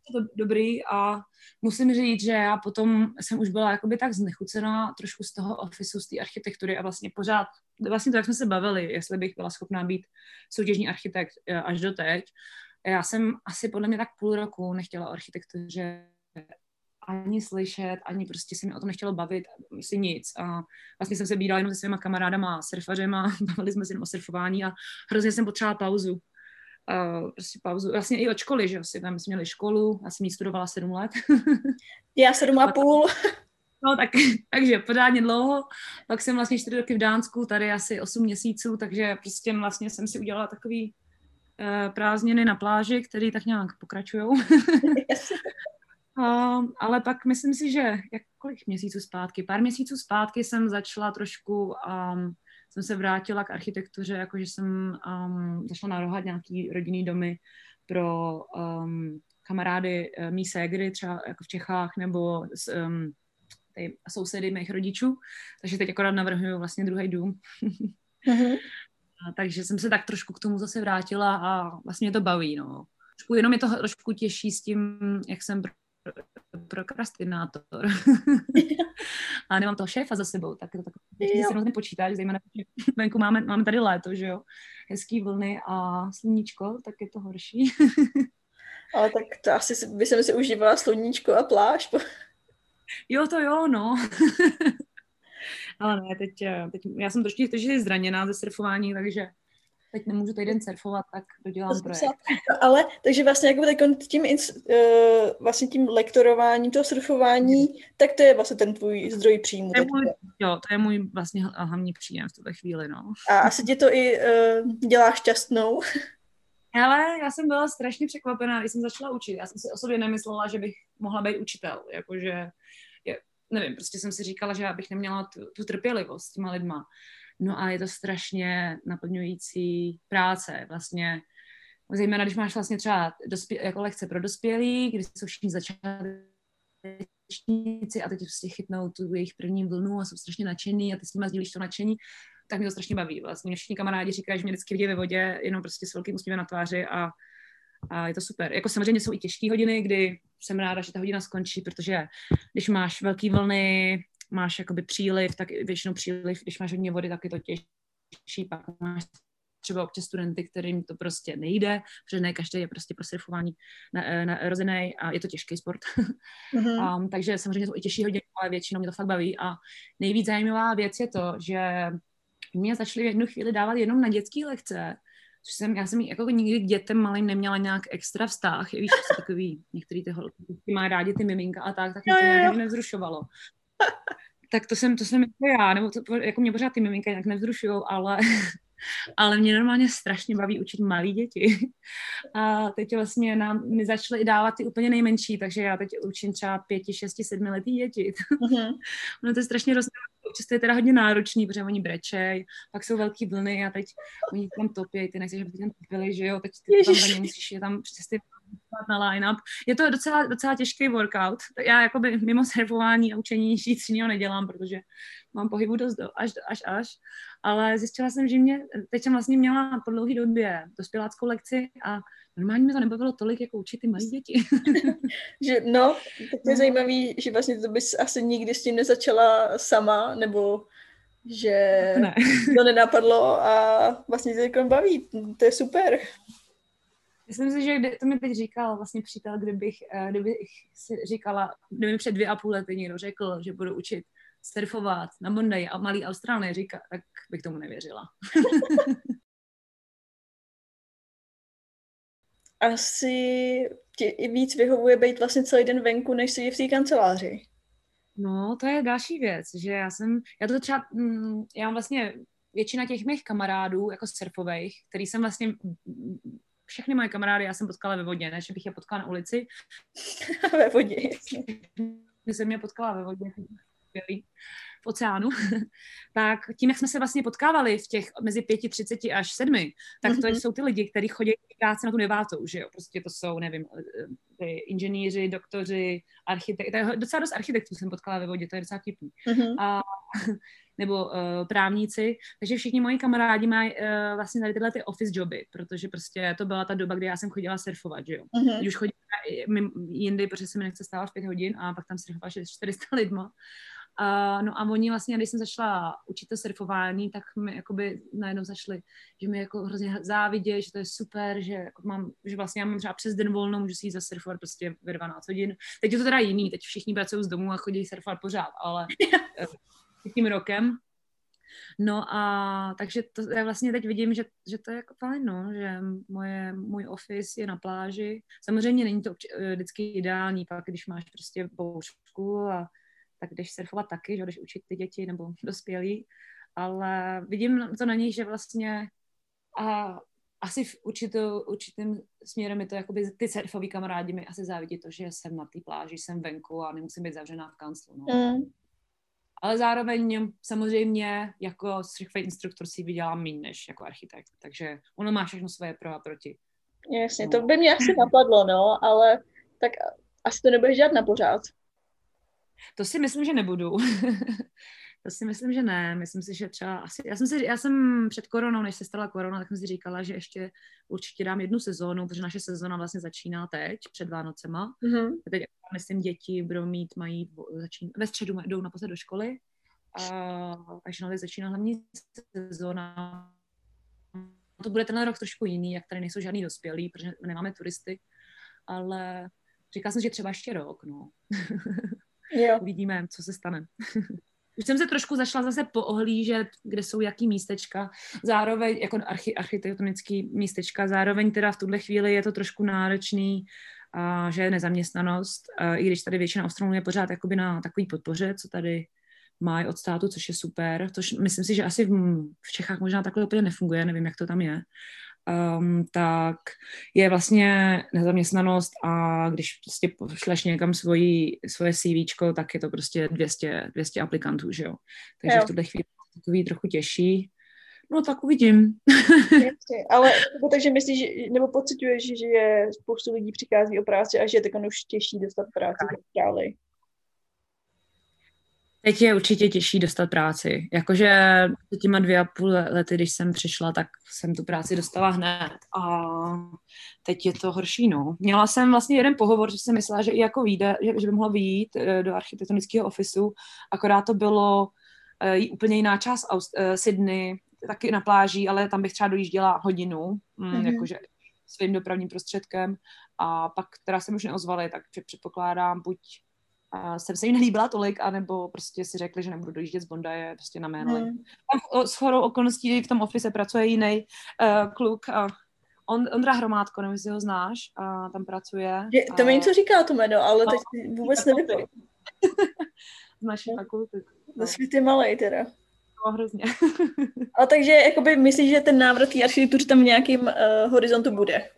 Je to dobrý a musím říct, že já potom jsem už byla jakoby tak znechucená trošku z toho ofisu, z té architektury a vlastně pořád, vlastně to, jak jsme se bavili, jestli bych byla schopná být soutěžní architekt eh, až do teď. Já jsem asi podle mě tak půl roku nechtěla o architektuře ani slyšet, ani prostě se mi o tom nechtělo bavit, si nic. A vlastně jsem se bídala jenom se svýma kamarádama, surfařema, bavili jsme se jenom o surfování a hrozně jsem potřebovala pauzu. Uh, prostě pauzu, vlastně i od školy, že si tam jsme měli školu, já jsem ji studovala sedm let. já sedm a půl. No, tak, takže pořádně dlouho. Pak jsem vlastně čtyři roky v Dánsku, tady asi osm měsíců, takže prostě vlastně jsem si udělala takový uh, prázdniny na pláži, které tak nějak pokračují. Uh, ale pak myslím si, že jak kolik měsíců zpátky, pár měsíců zpátky jsem začala trošku, um, jsem se vrátila k architektuře, jakože jsem um, začala narohat nějaký rodinný domy pro um, kamarády uh, mý ségry, třeba jako v Čechách, nebo um, ty sousedy mých rodičů, takže teď akorát navrhuju vlastně druhý dům. uh-huh. takže jsem se tak trošku k tomu zase vrátila a vlastně mě to baví, no. Trošku, jenom je to trošku těžší s tím, jak jsem prokrastinátor. a nemám toho šéfa za sebou, tak to si hrozně počítáš, zejména, že venku máme, máme tady léto, že jo, hezký vlny a sluníčko, tak je to horší. Ale tak to asi by jsem si užívala sluníčko a pláž. jo, to jo, no. Ale ne, teď, teď já jsem trošku zraněná ze surfování, takže teď nemůžu týden surfovat, tak dodělám projekt. Ale, takže vlastně jako tím, uh, vlastně tím lektorováním, toho surfování, tak to je vlastně ten tvůj zdroj příjmu. To je můj, jo, to je můj vlastně hlavní příjem v tuhle chvíli, no. A asi tě to i uh, dělá šťastnou. Ale já jsem byla strašně překvapená, když jsem začala učit. Já jsem si o sobě nemyslela, že bych mohla být učitel, jakože, je, nevím, prostě jsem si říkala, že já bych neměla tu, tu trpělivost s těma lidma. No a je to strašně naplňující práce. Vlastně zejména když máš vlastně třeba dospě- jako lekce pro dospělí, kdy jsou všichni začátečníci a teď prostě chytnou tu jejich první vlnu a jsou strašně nadšený a ty s nimi sdílíš to nadšení, tak mě to strašně baví. Vlastně všichni kamarádi říkají, že mě vždycky vidí ve vodě, jenom prostě s velkým úsměvem na tváři a, a je to super. Jako samozřejmě jsou i těžké hodiny, kdy jsem ráda, že ta hodina skončí, protože když máš velké vlny, máš jakoby příliv, tak většinou příliv, když máš hodně vody, tak je to těžší, pak máš třeba občas studenty, kterým to prostě nejde, protože ne každý je prostě pro surfování narozený a je to těžký sport. Mm-hmm. um, takže samozřejmě to i těžší hodně, ale většinou mě to fakt baví. A nejvíc zajímavá věc je to, že mě začali v jednu chvíli dávat jenom na dětské lekce, což jsem, já jsem jako nikdy k dětem malým neměla nějak extra vztah, víš, takový, některý ty holky mají rádi ty miminka a tak, tak mě to nějak nevzrušovalo. tak to jsem, to jsem jako já, nebo to, jako mě pořád ty miminka nějak nevzrušujou, ale ale mě normálně strašně baví učit malé děti. A teď vlastně nám mi začaly dávat ty úplně nejmenší, takže já teď učím třeba pěti, šesti, sedmiletý děti. Mm-hmm. ono to je strašně rozdíl. Často je teda hodně náročný, protože oni brečej, pak jsou velký vlny a teď oni tam topí, ty nechceš, aby tam topili, že jo, teď ty tam musíš je tam přesně na line-up. Je to docela, docela těžký workout. Já jakoby mimo surfování a učení nic jiného nedělám, protože mám pohybu dost do, až, až, až. Ale zjistila jsem, že mě, teď jsem vlastně měla po dlouhé době dospěláckou lekci a normálně mi to nebavilo tolik, jako učit ty malé děti. že, no, tak to je no. zajímavý, že vlastně to bys asi nikdy s tím nezačala sama, nebo že ne. to nenapadlo a vlastně se to baví. To je super. Myslím si, že to mi teď říkal vlastně přítel, kdybych, eh, kdybych si říkala, kdyby mi před dvě a půl lety někdo řekl, že budu učit surfovat na Monday a malý Austrálně říká, tak bych tomu nevěřila. Asi ti i víc vyhovuje být vlastně celý den venku, než si v té kanceláři. No, to je další věc, že já jsem, já to třeba, mm, já mám vlastně většina těch mých kamarádů, jako surfových, který jsem vlastně všechny moje kamarády já jsem potkala ve vodě, ne, že bych je potkala na ulici. ve vodě, jasně. jsem mě potkala ve vodě, v oceánu, tak tím, jak jsme se vlastně potkávali v těch mezi pěti, třiceti až sedmi, tak to mm-hmm. jsou ty lidi, kteří chodí práce na tu devátou, že jo, prostě to jsou, nevím, eh, ty inženýři, doktoři, architekti, docela dost architektů jsem potkala ve vodě, to je docela vtipný. Mm-hmm. A nebo uh, právníci, takže všichni moji kamarádi mají uh, vlastně tady tyhle ty office joby, protože prostě to byla ta doba, kdy já jsem chodila surfovat, že jo. Teď už chodím jindy, protože se mi nechce stávat v pět hodin a pak tam surfovala 400 lidma. Uh, no a oni vlastně, když jsem začala učit to surfování, tak mi jakoby najednou začali, že mi jako hrozně závidějí, že to je super, že jako mám, že vlastně já mám třeba přes den volno, můžu si jít zasurfovat prostě ve 12 hodin. Teď je to teda jiný, teď všichni pracují z domu a chodí surfovat pořád, ale eh, tím rokem. No a takže to, já vlastně teď vidím, že, že to je jako fajn, no, že moje, můj office je na pláži. Samozřejmě není to eh, vždycky ideální, pak když máš prostě bouřku a tak jdeš surfovat taky, že jdeš učit ty děti nebo dospělí, ale vidím to na něj, že vlastně a asi v určitou, určitým směrem je to, jakoby ty surfový kamarádi mi asi závidí to, že jsem na té pláži, jsem venku a nemusím být zavřená v kanclu. No. Mm ale zároveň samozřejmě jako surfový instruktor si vydělám méně než jako architekt, takže ono má všechno svoje pro a proti. Jasně, to by mě asi napadlo, no, ale tak asi to nebudeš dělat na pořád. To si myslím, že nebudu. to si myslím, že ne. Myslím si, že třeba asi, já jsem, si, já jsem před koronou, než se stala korona, tak jsem si říkala, že ještě určitě dám jednu sezónu, protože naše sezóna vlastně začíná teď, před Vánocema. Mm-hmm. Teď, myslím, děti budou mít, mají, začín, ve středu jdou naposled do školy, a, takže nově začíná hlavní sezóna. To bude ten rok trošku jiný, jak tady nejsou žádný dospělí, protože nemáme turisty, ale říkala jsem, že třeba ještě rok, no. Jo. Uvidíme, co se stane. Už jsem se trošku zašla zase poohlížet, kde jsou jaký místečka, zároveň jako archi, architektonický místečka, zároveň teda v tuhle chvíli je to trošku náročný, a že je nezaměstnanost, a i když tady většina Australů je pořád jakoby na takový podpoře, co tady mají od státu, což je super, což myslím si, že asi v, v Čechách možná takhle úplně nefunguje, nevím, jak to tam je, um, tak je vlastně nezaměstnanost a když prostě pošleš někam svoji, svoje CV, tak je to prostě 200, 200 aplikantů, že jo. Takže jo. v tuhle chvíli takový trochu těžší. No tak uvidím. ale takže myslíš, nebo pocituješ, že je spoustu lidí přichází o práci a že je tak už těžší dostat práci v Austrálii? Teď je určitě těžší dostat práci. Jakože těma dvě a půl lety, když jsem přišla, tak jsem tu práci dostala hned. A teď je to horší, no. Měla jsem vlastně jeden pohovor, že jsem myslela, že i jako vyjde, že, že by mohla vyjít eh, do architektonického ofisu, akorát to bylo uh, úplně jiná část Aust- uh, Sydney, taky na pláži, ale tam bych třeba dojížděla hodinu, mm, mm-hmm. jakože svým dopravním prostředkem a pak teda jsem už neozvali, tak předpokládám buď a jsem se jim nelíbila tolik, anebo prostě si řekli, že nebudu dojíždět z Bondaje prostě na Manly. Hmm. S chorou okolností v tom office pracuje jiný uh, kluk, uh, on, Ondra Hromádko, nevím, jestli ho znáš, a tam pracuje. Je, to mi něco říká to jméno, ale no, teď vůbec nevím. naší no. fakulty. No. Svět je malej teda. No, hrozně. A takže jakoby myslíš, že ten návrat k architektuře tam v nějakým uh, horizontu bude?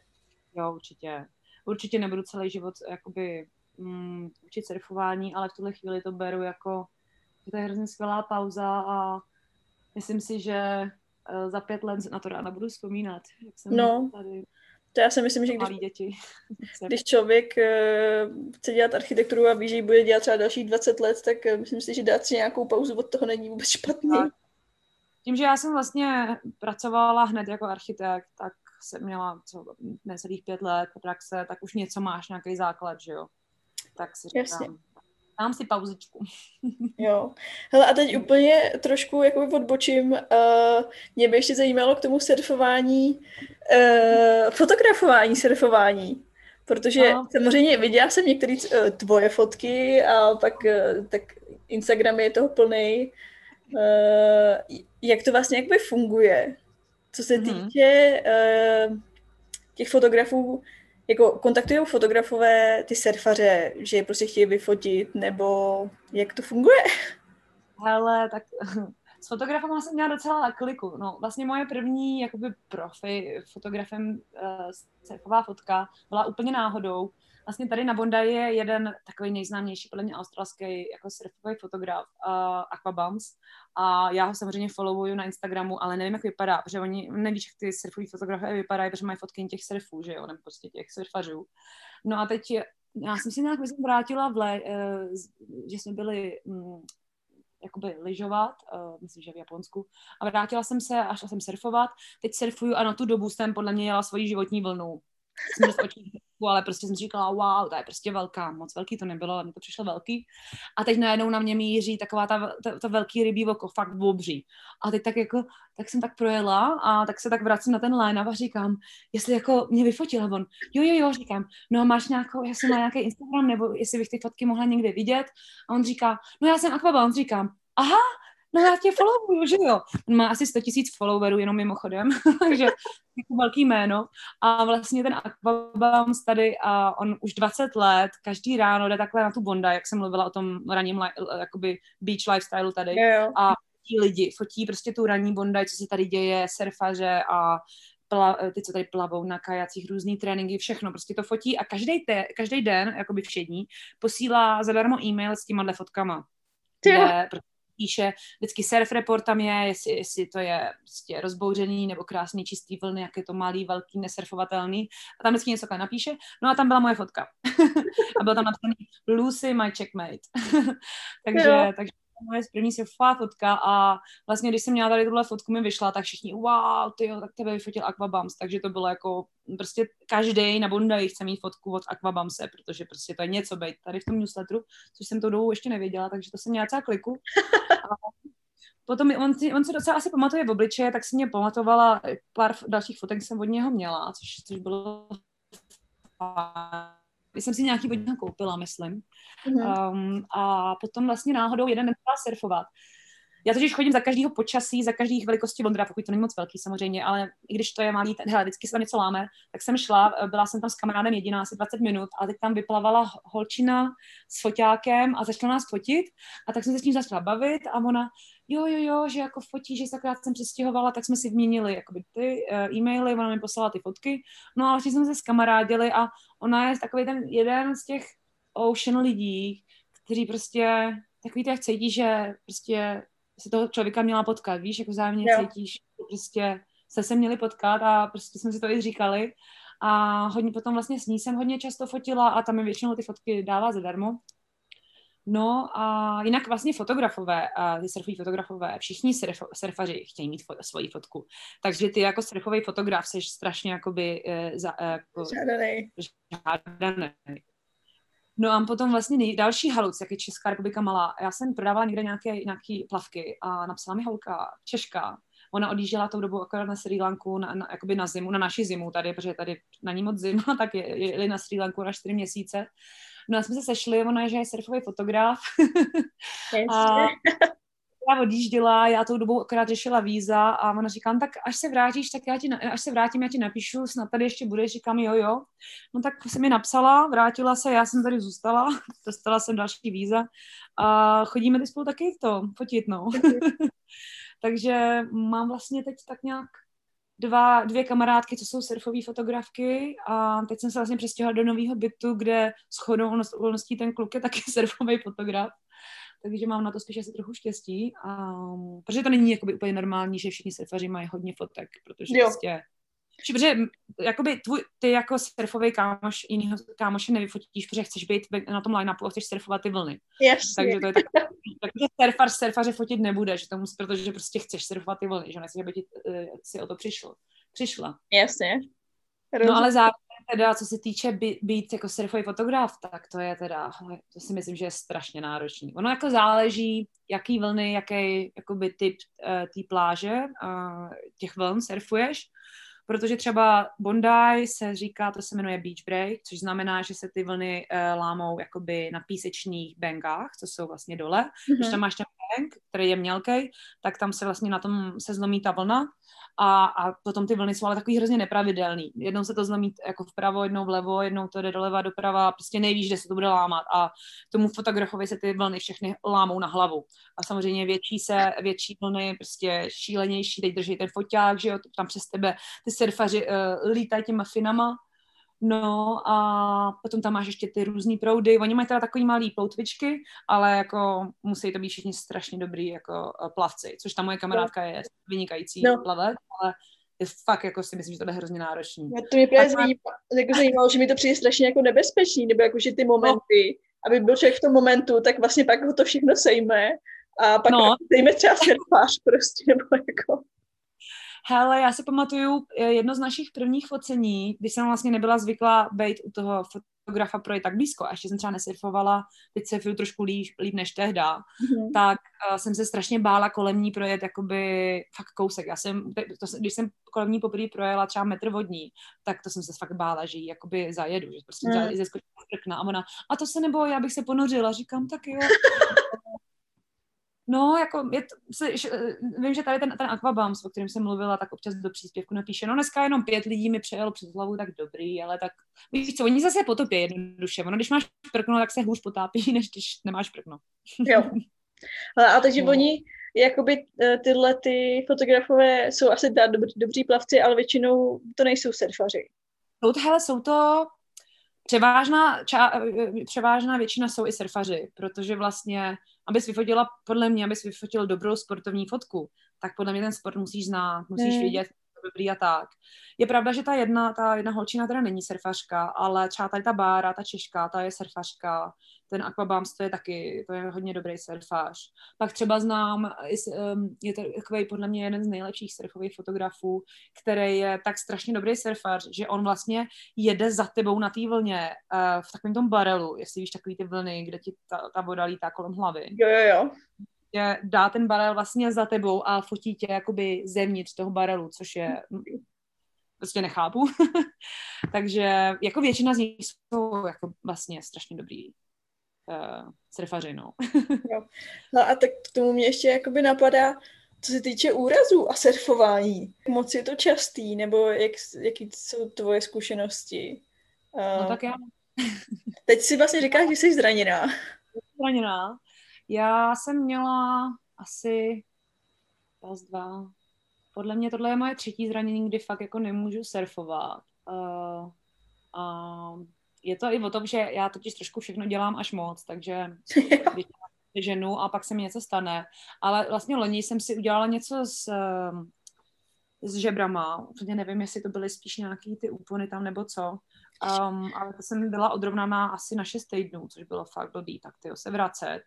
Jo, určitě. Určitě nebudu celý život jakoby mm, učit surfování, ale v tuhle chvíli to beru jako, že to je hrozně skvělá pauza a myslím si, že uh, za pět let na to ráda budu vzpomínat. Jak jsem no. tady to já si myslím, že když, děti. když člověk uh, chce dělat architekturu a ví, že ji bude dělat třeba dalších 20 let, tak uh, myslím si, že dát si nějakou pauzu od toho není vůbec špatný. Tak. Tím, že já jsem vlastně pracovala hned jako architekt, tak jsem měla co, necelých pět let praxe, tak už něco máš, nějaký základ, že jo. Tak si říkám, Jasně. dám si pauzičku. jo. Hele, a teď úplně trošku jako odbočím. Uh, mě by ještě zajímalo k tomu surfování, uh, fotografování, surfování. Protože no. samozřejmě viděla jsem některé uh, tvoje fotky a pak uh, tak Instagram je toho plný. Uh, jak to vlastně jakoby funguje? Co se mm-hmm. týče uh, těch fotografů, jako kontaktují fotografové ty surfaře, že je prostě chtějí vyfotit, nebo jak to funguje? Hele, tak s fotografem jsem měla docela kliku. No, vlastně moje první jakoby profi fotografem uh, surfová fotka byla úplně náhodou. Vlastně tady na Bondi je jeden takový nejznámější, podle mě australský jako surfový fotograf, uh, Aquabums. A já ho samozřejmě followuju na Instagramu, ale nevím, jak vypadá, protože oni nevíš, jak ty surfoví fotografie vypadají, protože mají fotky těch surfů, že jo, nebo prostě těch surfařů. No a teď já jsem si nějak myslím vrátila v le, uh, že jsme byli um, jakoby lyžovat, uh, myslím, že v Japonsku, a vrátila jsem se a šla jsem surfovat. Teď surfuju a na tu dobu jsem podle mě jela svoji životní vlnu jsem ale prostě jsem říkala, wow, to je prostě velká, moc velký to nebylo, ale mi to přišlo velký. A teď najednou na mě míří taková ta, ta, ta velký rybí oko, fakt obří. A teď tak jako, tak jsem tak projela a tak se tak vracím na ten line a říkám, jestli jako mě vyfotil on, jo, jo, jo, říkám, no máš nějakou, já jsem na nějaký Instagram, nebo jestli bych ty fotky mohla někde vidět. A on říká, no já jsem Aquabal, říkám, aha, no já tě followuju, že jo. On má asi 100 tisíc followerů, jenom mimochodem, takže jako velký jméno. A vlastně ten Aquabums tady, a on už 20 let, každý ráno jde takhle na tu bonda, jak jsem mluvila o tom ranním jakoby beach lifestyle tady. A fotí lidi, fotí prostě tu ranní bonda, co se tady děje, surfaře a pla, ty, co tady plavou na kajacích, různý tréninky, všechno, prostě to fotí a každý, te, každý den, jakoby všední, posílá zadarmo e-mail s těma fotkama. Kde, píše, vždycky surf report tam je, jestli, jestli to je prostě rozbouřený nebo krásný čistý vlny, jak je to malý, velký, nesurfovatelný. A tam vždycky něco napíše. No a tam byla moje fotka. a bylo tam napsaný Lucy, my checkmate. takže, takže moje první surfová fotka a vlastně, když jsem měla tady tuhle fotku mi vyšla, tak všichni, wow, ty jo, tak tebe vyfotil Aquabums, takže to bylo jako, prostě každý na Bondaji chce mít fotku od Aquabumse, protože prostě to je něco být tady v tom newsletteru, což jsem to dobu ještě nevěděla, takže to jsem měla celá kliku. A potom on, on se docela asi pamatuje v obličeje, tak si mě pamatovala, pár dalších fotek jsem od něho měla, což, což bylo jsem si nějaký od něho koupila, myslím. Mm-hmm. Um, a potom vlastně náhodou jeden den surfovat. Já totiž chodím za každého počasí, za každých velikostí Londra, pokud to není moc velký samozřejmě, ale i když to je malý, hele, vždycky se tam něco láme, tak jsem šla, byla jsem tam s kamarádem jediná asi 20 minut a teď tam vyplavala holčina s foťákem a začala nás fotit a tak jsem se s ním začala bavit a ona, jo, jo, jo, že jako fotí, že se akorát jsem přestěhovala, tak jsme si vyměnili jakoby ty uh, e-maily, ona mi poslala ty fotky, no a vlastně jsme se skamarádili a ona je takový ten jeden z těch ocean lidí, kteří prostě takový to, jak cítí, že prostě se toho člověka měla potkat, víš, jako vzájemně jo. cítíš, že prostě se se měli potkat a prostě jsme si to i říkali a hodně potom vlastně s ní jsem hodně často fotila a tam mi většinou ty fotky dává zadarmo. No a jinak vlastně fotografové, a ty surfoví fotografové, všichni surf, surfaři chtějí mít fo- svoji fotku. Takže ty jako surfový fotograf jsi strašně jakoby e, za, e, jako, žádaný. žádaný. No a potom vlastně nej, další haluc, jak je Česká republika malá. Já jsem prodávala někde nějaké, nějaké plavky a napsala mi holka, Češka, ona odjížděla tou dobu akorát na Sri Lanku, na, na, jakoby na zimu, na naši zimu tady, protože tady na ní moc zima, tak je, jeli na Sri Lanku na čtyři měsíce. No a jsme se sešli, ona je, že je surfový fotograf. a já odjížděla, já tou dobou akorát řešila víza a ona říkám, tak až se vrátíš, tak já ti, až se vrátím, já ti napíšu, snad tady ještě budeš, říkám jo, jo. No tak se mi napsala, vrátila se, já jsem tady zůstala, dostala jsem další víza a chodíme ty spolu taky to fotit, no. Takže mám vlastně teď tak nějak dva, dvě kamarádky, co jsou surfové fotografky a teď jsem se vlastně přestěhovala do nového bytu, kde s chodou okolností ten kluk je taky surfový fotograf. Takže mám na to spíš asi trochu štěstí. A, protože to není jakoby úplně normální, že všichni surfaři mají hodně fotek, protože jo. prostě Protože jakoby tvůj, ty jako surfový kámoš, jinýho kámoše nevyfotíš, protože chceš být na tom line-upu a chceš surfovat ty vlny. Jasně. Takže to je tak, takže surfař surfaře fotit nebude, že tomu, protože prostě chceš surfovat ty vlny, že nechceš, aby ti, uh, si o to přišlo. Přišla. Jasně. Rozumím. No ale zároveň teda, co se týče by, být jako surfový fotograf, tak to je teda, to si myslím, že je strašně náročný. Ono jako záleží, jaký vlny, jaký jakoby typ uh, té pláže, uh, těch vln surfuješ, protože třeba Bondi se říká, to se jmenuje beach break, což znamená, že se ty vlny uh, lámou jakoby na písečných bengách, co jsou vlastně dole. Mm-hmm. Když tam máš ten bank, který je mělký, tak tam se vlastně na tom se zlomí ta vlna a, a potom ty vlny jsou ale takový hrozně nepravidelný. Jednou se to zlomí jako vpravo, jednou vlevo, jednou to jde doleva, doprava, prostě nevíš, kde se to bude lámat a tomu fotografovi se ty vlny všechny lámou na hlavu. A samozřejmě větší se, větší vlny, prostě šílenější, teď drží ten foťák, že jo, tam přes tebe ty surfaři uh, lítají těma finama, No a potom tam máš ještě ty různé proudy. Oni mají teda takový malý ploutvičky, ale jako musí to být všichni strašně dobrý jako eh, plavci, což ta moje kamarádka je vynikající no. plavec, ale je fakt, jako si myslím, že to je hrozně náročný. Já to mě právě zajímalo, jako zajímalo, že mi to přijde strašně jako nebezpečný, nebo jako, že ty momenty, no. aby byl člověk v tom momentu, tak vlastně pak ho to všechno sejme a pak no. sejme třeba surfář prostě, nebo jako... Hele, já si pamatuju eh, jedno z našich prvních focení, když jsem vlastně nebyla zvyklá být u toho fotografa pro tak blízko a ještě jsem třeba nesurfovala, teď surfuju trošku líp, líp než tehda, mm-hmm. tak uh, jsem se strašně bála kolem ní projet jakoby fakt kousek. Já jsem, to, když jsem kolem ní poprvé projela třeba metr vodní, tak to jsem se fakt bála, že ji jakoby zajedu, že prostě mm. zeskočila a ona, a to se nebo já bych se ponořila, říkám, tak jo. No, jako, je to, se, vím, že tady ten, ten Aquabums, o kterém jsem mluvila, tak občas do příspěvku napíše, no dneska jenom pět lidí mi přejelo přes hlavu, tak dobrý, ale tak, víš co, oni zase potopí jednoduše, ono, když máš prkno, tak se hůř potápí, než když nemáš prkno. Jo. A takže no. oni, jakoby eh, tyhle ty fotografové jsou asi dá dobří, dobří plavci, ale většinou to nejsou surfaři. To, hele, jsou to převážná, ča, převážná většina jsou i surfaři, protože vlastně abys vyfotila, podle mě, abys vyfotil dobrou sportovní fotku, tak podle mě ten sport musíš znát, musíš vědět, dobrý a tak. Je pravda, že ta jedna, ta jedna holčina teda není surfařka, ale třeba tady ta Bára, ta Češka, ta je surfařka, ten Aquabams, to je taky, to je hodně dobrý surfář. Pak třeba znám, je to takový podle mě jeden z nejlepších surfových fotografů, který je tak strašně dobrý surfář, že on vlastně jede za tebou na té vlně uh, v takovém tom barelu, jestli víš takový ty vlny, kde ti ta, ta voda lítá kolem hlavy. Jo, jo, jo dá ten barel vlastně za tebou a fotí tě jakoby zevnitř toho barelu, což je prostě nechápu. Takže jako většina z nich jsou jako vlastně strašně dobrý uh, surfaři, no. jo. No a tak k tomu mě ještě jakoby napadá, co se týče úrazů a surfování. Moc je to častý, nebo jak, jaký jsou tvoje zkušenosti? Uh, no tak já... teď si vlastně říkáš, že jsi zraněná. Zraněná. Já jsem měla asi raz, dva. Podle mě tohle je moje třetí zranění, kdy fakt jako nemůžu surfovat. Uh, uh, je to i o tom, že já totiž trošku všechno dělám až moc, takže když ženu a pak se mi něco stane. Ale vlastně loni jsem si udělala něco s, s žebrama. Úplně nevím, jestli to byly spíš nějaký ty úpony tam nebo co. Um, ale to jsem byla odrovnaná asi na 6 týdnů, což bylo fakt blbý, tak tyjo, se vracet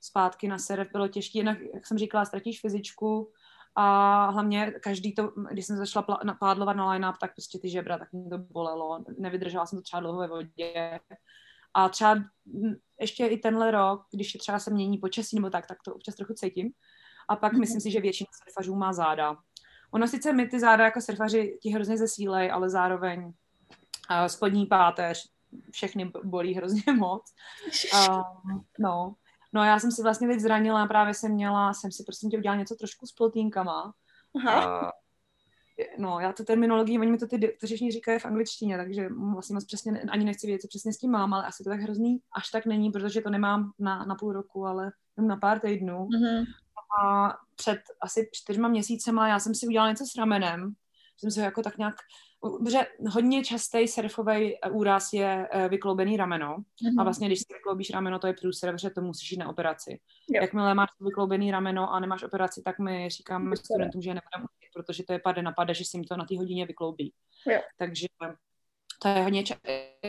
zpátky na serv bylo těžké, jinak, jak jsem říkala, ztratíš fyzičku a hlavně každý to, když jsem začala pádlovat na line-up, tak prostě ty žebra, tak mě to bolelo, nevydržela jsem to třeba dlouho ve vodě. A třeba ještě i tenhle rok, když je třeba se mění počasí nebo tak, tak to občas trochu cítím. A pak mm-hmm. myslím si, že většina surfařů má záda. Ono sice my ty záda jako surfaři ti hrozně zesílej, ale zároveň uh, spodní páteř, všechny bolí hrozně moc. Um, no, No já jsem si vlastně teď zranila, právě jsem měla, jsem si prostě udělala něco trošku s plotýnkama. Aha. A, no, já tu terminologii, oni mi to ty, kteří říkají v angličtině, takže vlastně moc přesně ani nechci vědět, co přesně s tím mám, ale asi to tak hrozný až tak není, protože to nemám na, na půl roku, ale jenom na pár týdnů. Mm-hmm. A před asi čtyřma měsícema já jsem si udělala něco s ramenem, jsem se jako tak nějak protože hodně častý surfový eh, úraz je uh, vykloubený rameno mm-hmm. a vlastně když si vykloubíš rameno, to je průser, protože to musíš jít na operaci. Jo. Jakmile máš vykloubený rameno a nemáš operaci, tak my říkáme studentům, že nebudeme protože to je pade na pade, že si mi to na té hodině vykloubí. Jo. Takže to je hodně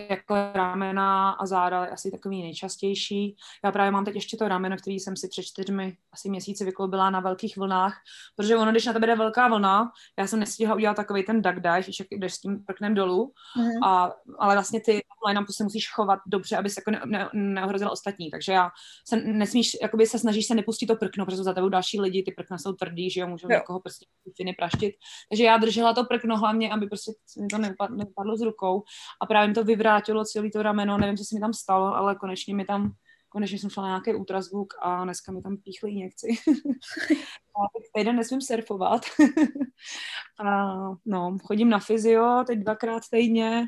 jako ramena a záda asi takový nejčastější. Já právě mám teď ještě to rameno, který jsem si před čtyřmi asi měsíci vykloubila na velkých vlnách, protože ono, když na tebe jde velká vlna, já jsem nestihla udělat takový ten duck dive, když jdeš s tím prknem dolů, mm. a, ale vlastně ty line se musíš chovat dobře, aby se jako ne, ne, neohrozila ostatní, takže já se nesmíš, jakoby se snažíš se nepustit to prkno, protože za tebou další lidi, ty prkna jsou tvrdý, že jo, můžou někoho prostě finy praštit, takže já držela to prkno hlavně, aby prostě mi to neupadlo, neupadlo z rukou. A právě to vyvrátilo celý to rameno, nevím, co se mi tam stalo, ale konečně mi tam konečně jsem šla na nějaký ultrazvuk a dneska mi tam píchli injekci. a teď týden nesmím surfovat. a no, chodím na fyzio teď dvakrát týdně.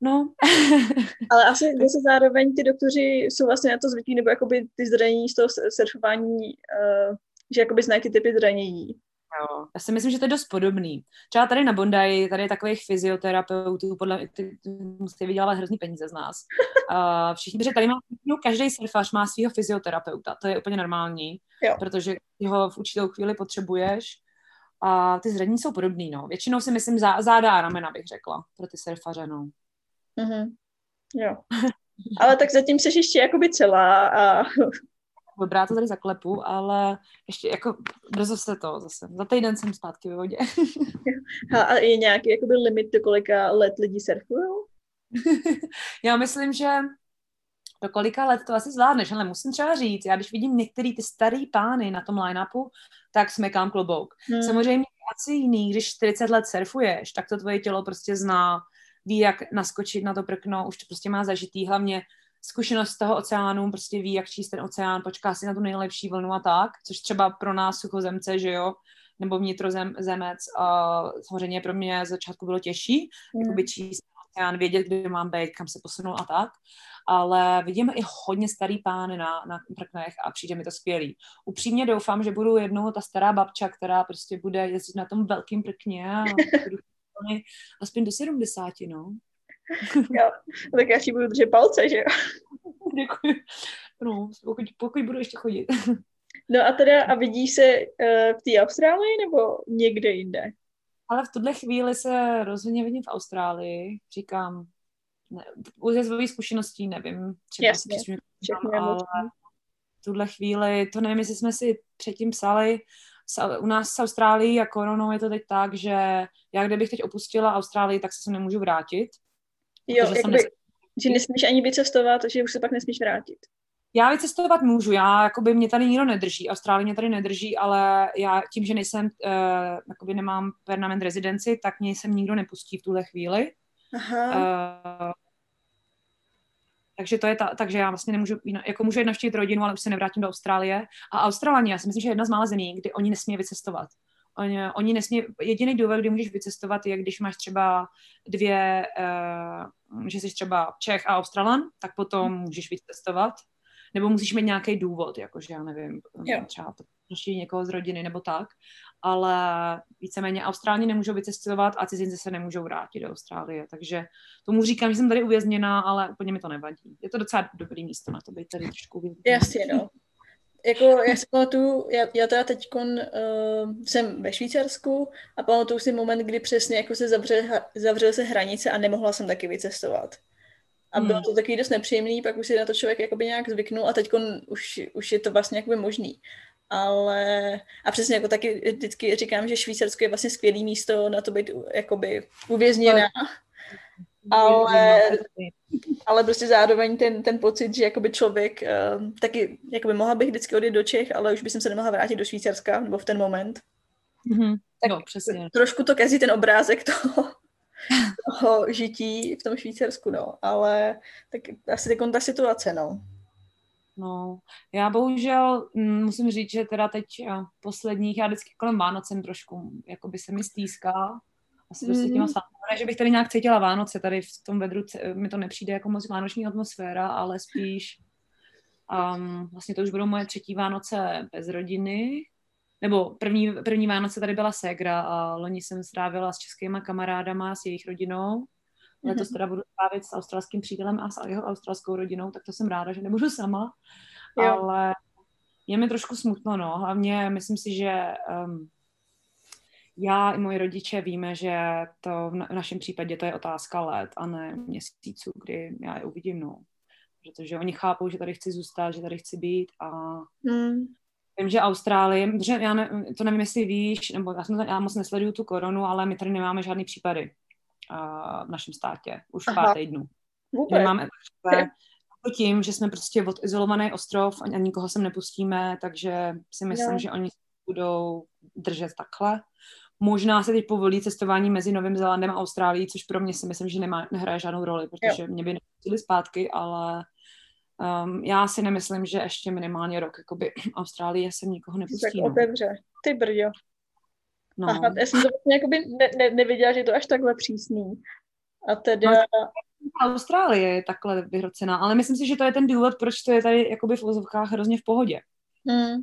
No. Ale asi zase zároveň ty doktoři jsou vlastně na to zvyklí, nebo jakoby ty zranění z toho surfování, uh, že jakoby znají ty typy zranění. Jo. Já si myslím, že to je dost podobný. Třeba tady na Bondi, tady je takových fyzioterapeutů, podle mě, ty, musí vydělávat hrozný peníze z nás. Uh, všichni, protože tady má, no, každý surfař má svého fyzioterapeuta, to je úplně normální, jo. protože ho v určitou chvíli potřebuješ. A ty zranění jsou podobný, no. Většinou si myslím zá, záda a ramena, bych řekla, pro ty surfaře, no. Mm-hmm. Jo. Ale tak zatím jsi ještě jakoby celá a dobrá, to tady zaklepu, ale ještě jako brzo se to zase. Za týden jsem zpátky ve vodě. a je nějaký jakoby limit, do kolika let lidi surfují? já myslím, že do kolika let to asi zvládneš, ale musím třeba říct, já když vidím některý ty starý pány na tom line-upu, tak smekám klobouk. Hmm. Samozřejmě asi jiný, když 40 let surfuješ, tak to tvoje tělo prostě zná, ví, jak naskočit na to prkno, už to prostě má zažitý, hlavně zkušenost z toho oceánu, prostě ví, jak číst ten oceán, počká si na tu nejlepší vlnu a tak, což třeba pro nás suchozemce, že jo, nebo vnitrozemec, a samozřejmě pro mě z začátku bylo těžší, mm. jakoby číst oceán, vědět, kde mám být, kam se posunout a tak, ale vidíme i hodně starý pány na, na prknech a přijde mi to skvělý. Upřímně doufám, že budu jednou ta stará babča, která prostě bude jezdit na tom velkým prkně a aspoň do 70, no jo, tak já si budu držet palce, že jo? Děkuji. No, pokud, pokud budu ještě chodit. No a teda, a vidíš se uh, v té Austrálii nebo někde jinde? Ale v tuhle chvíli se rozhodně vidím v Austrálii. Říkám, ne, ze svých zkušeností nevím. Třeba Jasně, všechno ale v tuhle chvíli, to nevím, jestli jsme si předtím psali, u nás s Austrálií a koronou je to teď tak, že já kdybych teď opustila Austrálii, tak se sem nemůžu vrátit. Jo, jakoby, nes... že nesmíš ani vycestovat, že už se pak nesmíš vrátit. Já vycestovat můžu, já, jakoby mě tady nikdo nedrží, Austrálie mě tady nedrží, ale já tím, že nejsem, uh, jakoby nemám permanent rezidenci, tak mě sem nikdo nepustí v tuhle chvíli. Aha. Uh, takže to je ta, takže já vlastně nemůžu, jako můžu jít navštívit rodinu, ale už se nevrátím do Austrálie. A Australani, já si myslím, že je jedna z mála zemí, kdy oni nesmí vycestovat. Oni, oni nesmí, jediný důvod, kdy můžeš vycestovat, je, když máš třeba dvě, uh, že jsi třeba Čech a Australan, tak potom můžeš vycestovat. Nebo musíš mít nějaký důvod, jakože já nevím, jo. třeba prostě někoho z rodiny nebo tak. Ale víceméně Austrálně nemůžou vycestovat a cizinci se nemůžou vrátit do Austrálie. Takže tomu říkám, že jsem tady uvězněná, ale úplně mi to nevadí. Je to docela dobrý místo na to být tady trošku uvězněná. Jasně, no jako já si pamatuju, já, já teda teď uh, jsem ve Švýcarsku a pamatuju si moment, kdy přesně jako se zavře, zavřel se hranice a nemohla jsem taky vycestovat. A bylo hmm. to taky dost nepříjemný, pak už si na to člověk jakoby nějak zvyknul a teď už, už je to vlastně jakoby možný. Ale a přesně jako taky vždycky říkám, že Švýcarsko je vlastně skvělé místo na to být jakoby uvězněná ale, ale prostě zároveň ten, ten pocit, že jakoby člověk, uh, taky jakoby mohla bych vždycky odjet do Čech, ale už bych se nemohla vrátit do Švýcarska, nebo v ten moment. Mm-hmm. Tak no, přesně. trošku to kazí ten obrázek toho, toho žití v tom Švýcarsku, no, ale tak asi ta situace, no. No, já bohužel mm, musím říct, že teda teď posledních, já vždycky kolem Vánocem trošku, jako by se mi stýská. Asi prostě těma mm. že bych tady nějak cítila Vánoce, tady v tom vedru mi to nepřijde jako moc vánoční atmosféra, ale spíš um, vlastně to už budou moje třetí Vánoce bez rodiny, nebo první, první Vánoce tady byla Segra a loni jsem strávila s českýma kamarádama, s jejich rodinou. Letos mhm. teda budu strávit s australským přítelem a s jeho australskou rodinou, tak to jsem ráda, že nebudu sama. Jo. Ale je mi trošku smutno, no. Hlavně myslím si, že um, já i moji rodiče víme, že to v, na, v našem případě to je otázka let a ne měsíců, kdy já je uvidím, no. Protože oni chápou, že tady chci zůstat, že tady chci být a mm. Vím, že Austrálie, protože já ne, to nevím, jestli víš, nebo já, jsem, já moc nesleduju tu koronu, ale my tady nemáme žádný případy uh, v našem státě, už Aha. pár týdnů. Vůbec. Nemáme tím, že jsme prostě odizolovaný ostrov a nikoho sem nepustíme, takže si myslím, jo. že oni budou držet takhle. Možná se teď povolí cestování mezi Novým Zélandem a Austrálií, což pro mě si myslím, že nemá, nehraje žádnou roli, protože jo. mě by nepustili zpátky, ale Um, já si nemyslím, že ještě minimálně rok, jakoby Austrálie se nikoho nepustí. Tak no. otevře. Ty brďo. No. Aha, já jsem to vlastně jakoby ne, ne, neviděla, že je to až takhle přísný. A teda... No, Austrálie je takhle vyhrocená, ale myslím si, že to je ten důvod, proč to je tady jakoby v vozovkách hrozně v pohodě. Hmm.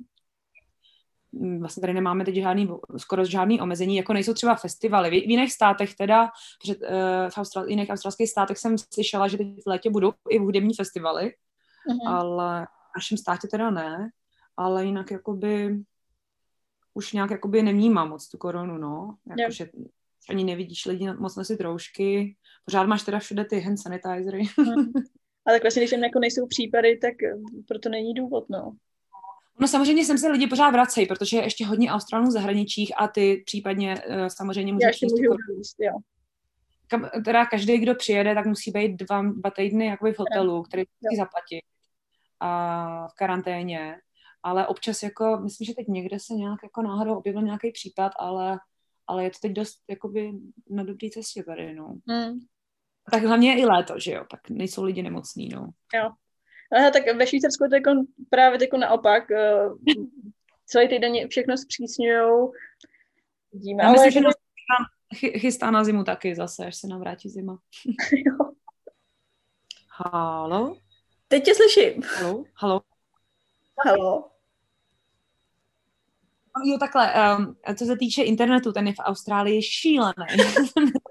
Mm, vlastně tady nemáme teď žádný, skoro žádný omezení, jako nejsou třeba festivaly. V, v jiných státech teda, před, uh, v Austral, jiných australských státech jsem slyšela, že teď v létě budou i hudební festivaly, mm-hmm. ale v našem státě teda ne, ale jinak jakoby už nějak jakoby nemnímám moc tu koronu, no. Jakože ani nevidíš lidi moc nosit roušky, pořád máš teda všude ty hand sanitizery. Mm. Ale tak vlastně, když tam jako nejsou případy, tak eh, proto není důvod, no. No samozřejmě sem se lidi pořád vracejí, protože je ještě hodně Australů v zahraničích a ty případně uh, samozřejmě můžeš ještě můžu jíst, jo. Kam, teda každý, kdo přijede, tak musí být dva, dva týdny jakoby v hotelu, který musí zaplatit a v karanténě, ale občas jako, myslím, že teď někde se nějak jako náhodou objevil nějaký případ, ale, ale je to teď dost jakoby na dobré cestě tady, no. Hmm. Tak hlavně je i léto, že jo, tak nejsou lidi nemocní, no. Jo. Aha, tak ve Švýcarsku je to právě jako naopak. Uh, celý týden všechno zpřísňují. Vidíme, Já myslím, jako... že chystá na zimu taky zase, až se nám vrátí zima. jo. Halo? Teď tě slyším. Halo? Halo? Halo? Jo, takhle, um, co se týče internetu, ten je v Austrálii šílený.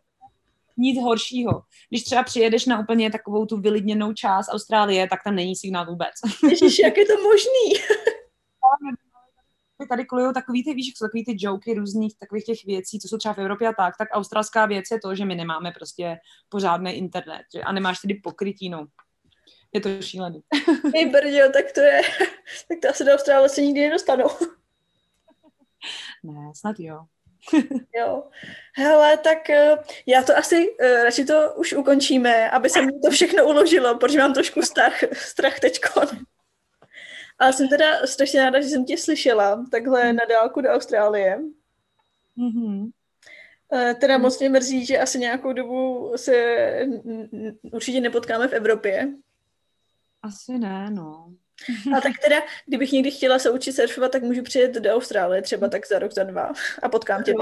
Nic horšího. Když třeba přijedeš na úplně takovou tu vylidněnou část Austrálie, tak tam není signál vůbec. Ježiš, jak je to možný? tady kolují takový ty, víš, jsou takový ty joky různých takových těch věcí, co jsou třeba v Evropě a tak, tak australská věc je to, že my nemáme prostě pořádný internet, že? a nemáš tedy pokrytí, no je to šílený. Hej, brděl, tak to je, tak to asi do Austrálie se nikdy nedostanu. Ne, snad jo. jo. Hele, tak eh, já to asi, uh, radši to už ukončíme, aby se mi to všechno uložilo, protože mám trošku strach, strach teďko. Ale jsem teda strašně ráda, že jsem tě slyšela takhle na dálku do Austrálie. Mm-hmm. Teda moc mě mrzí, že asi nějakou dobu se určitě nepotkáme v Evropě. Asi ne, no. A tak teda, kdybych někdy chtěla se učit surfovat, tak můžu přijet do Austrálie třeba tak za rok, za dva a potkám tě.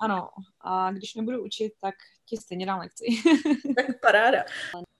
Ano, a když nebudu učit, tak ti stejně dám lekci. tak paráda.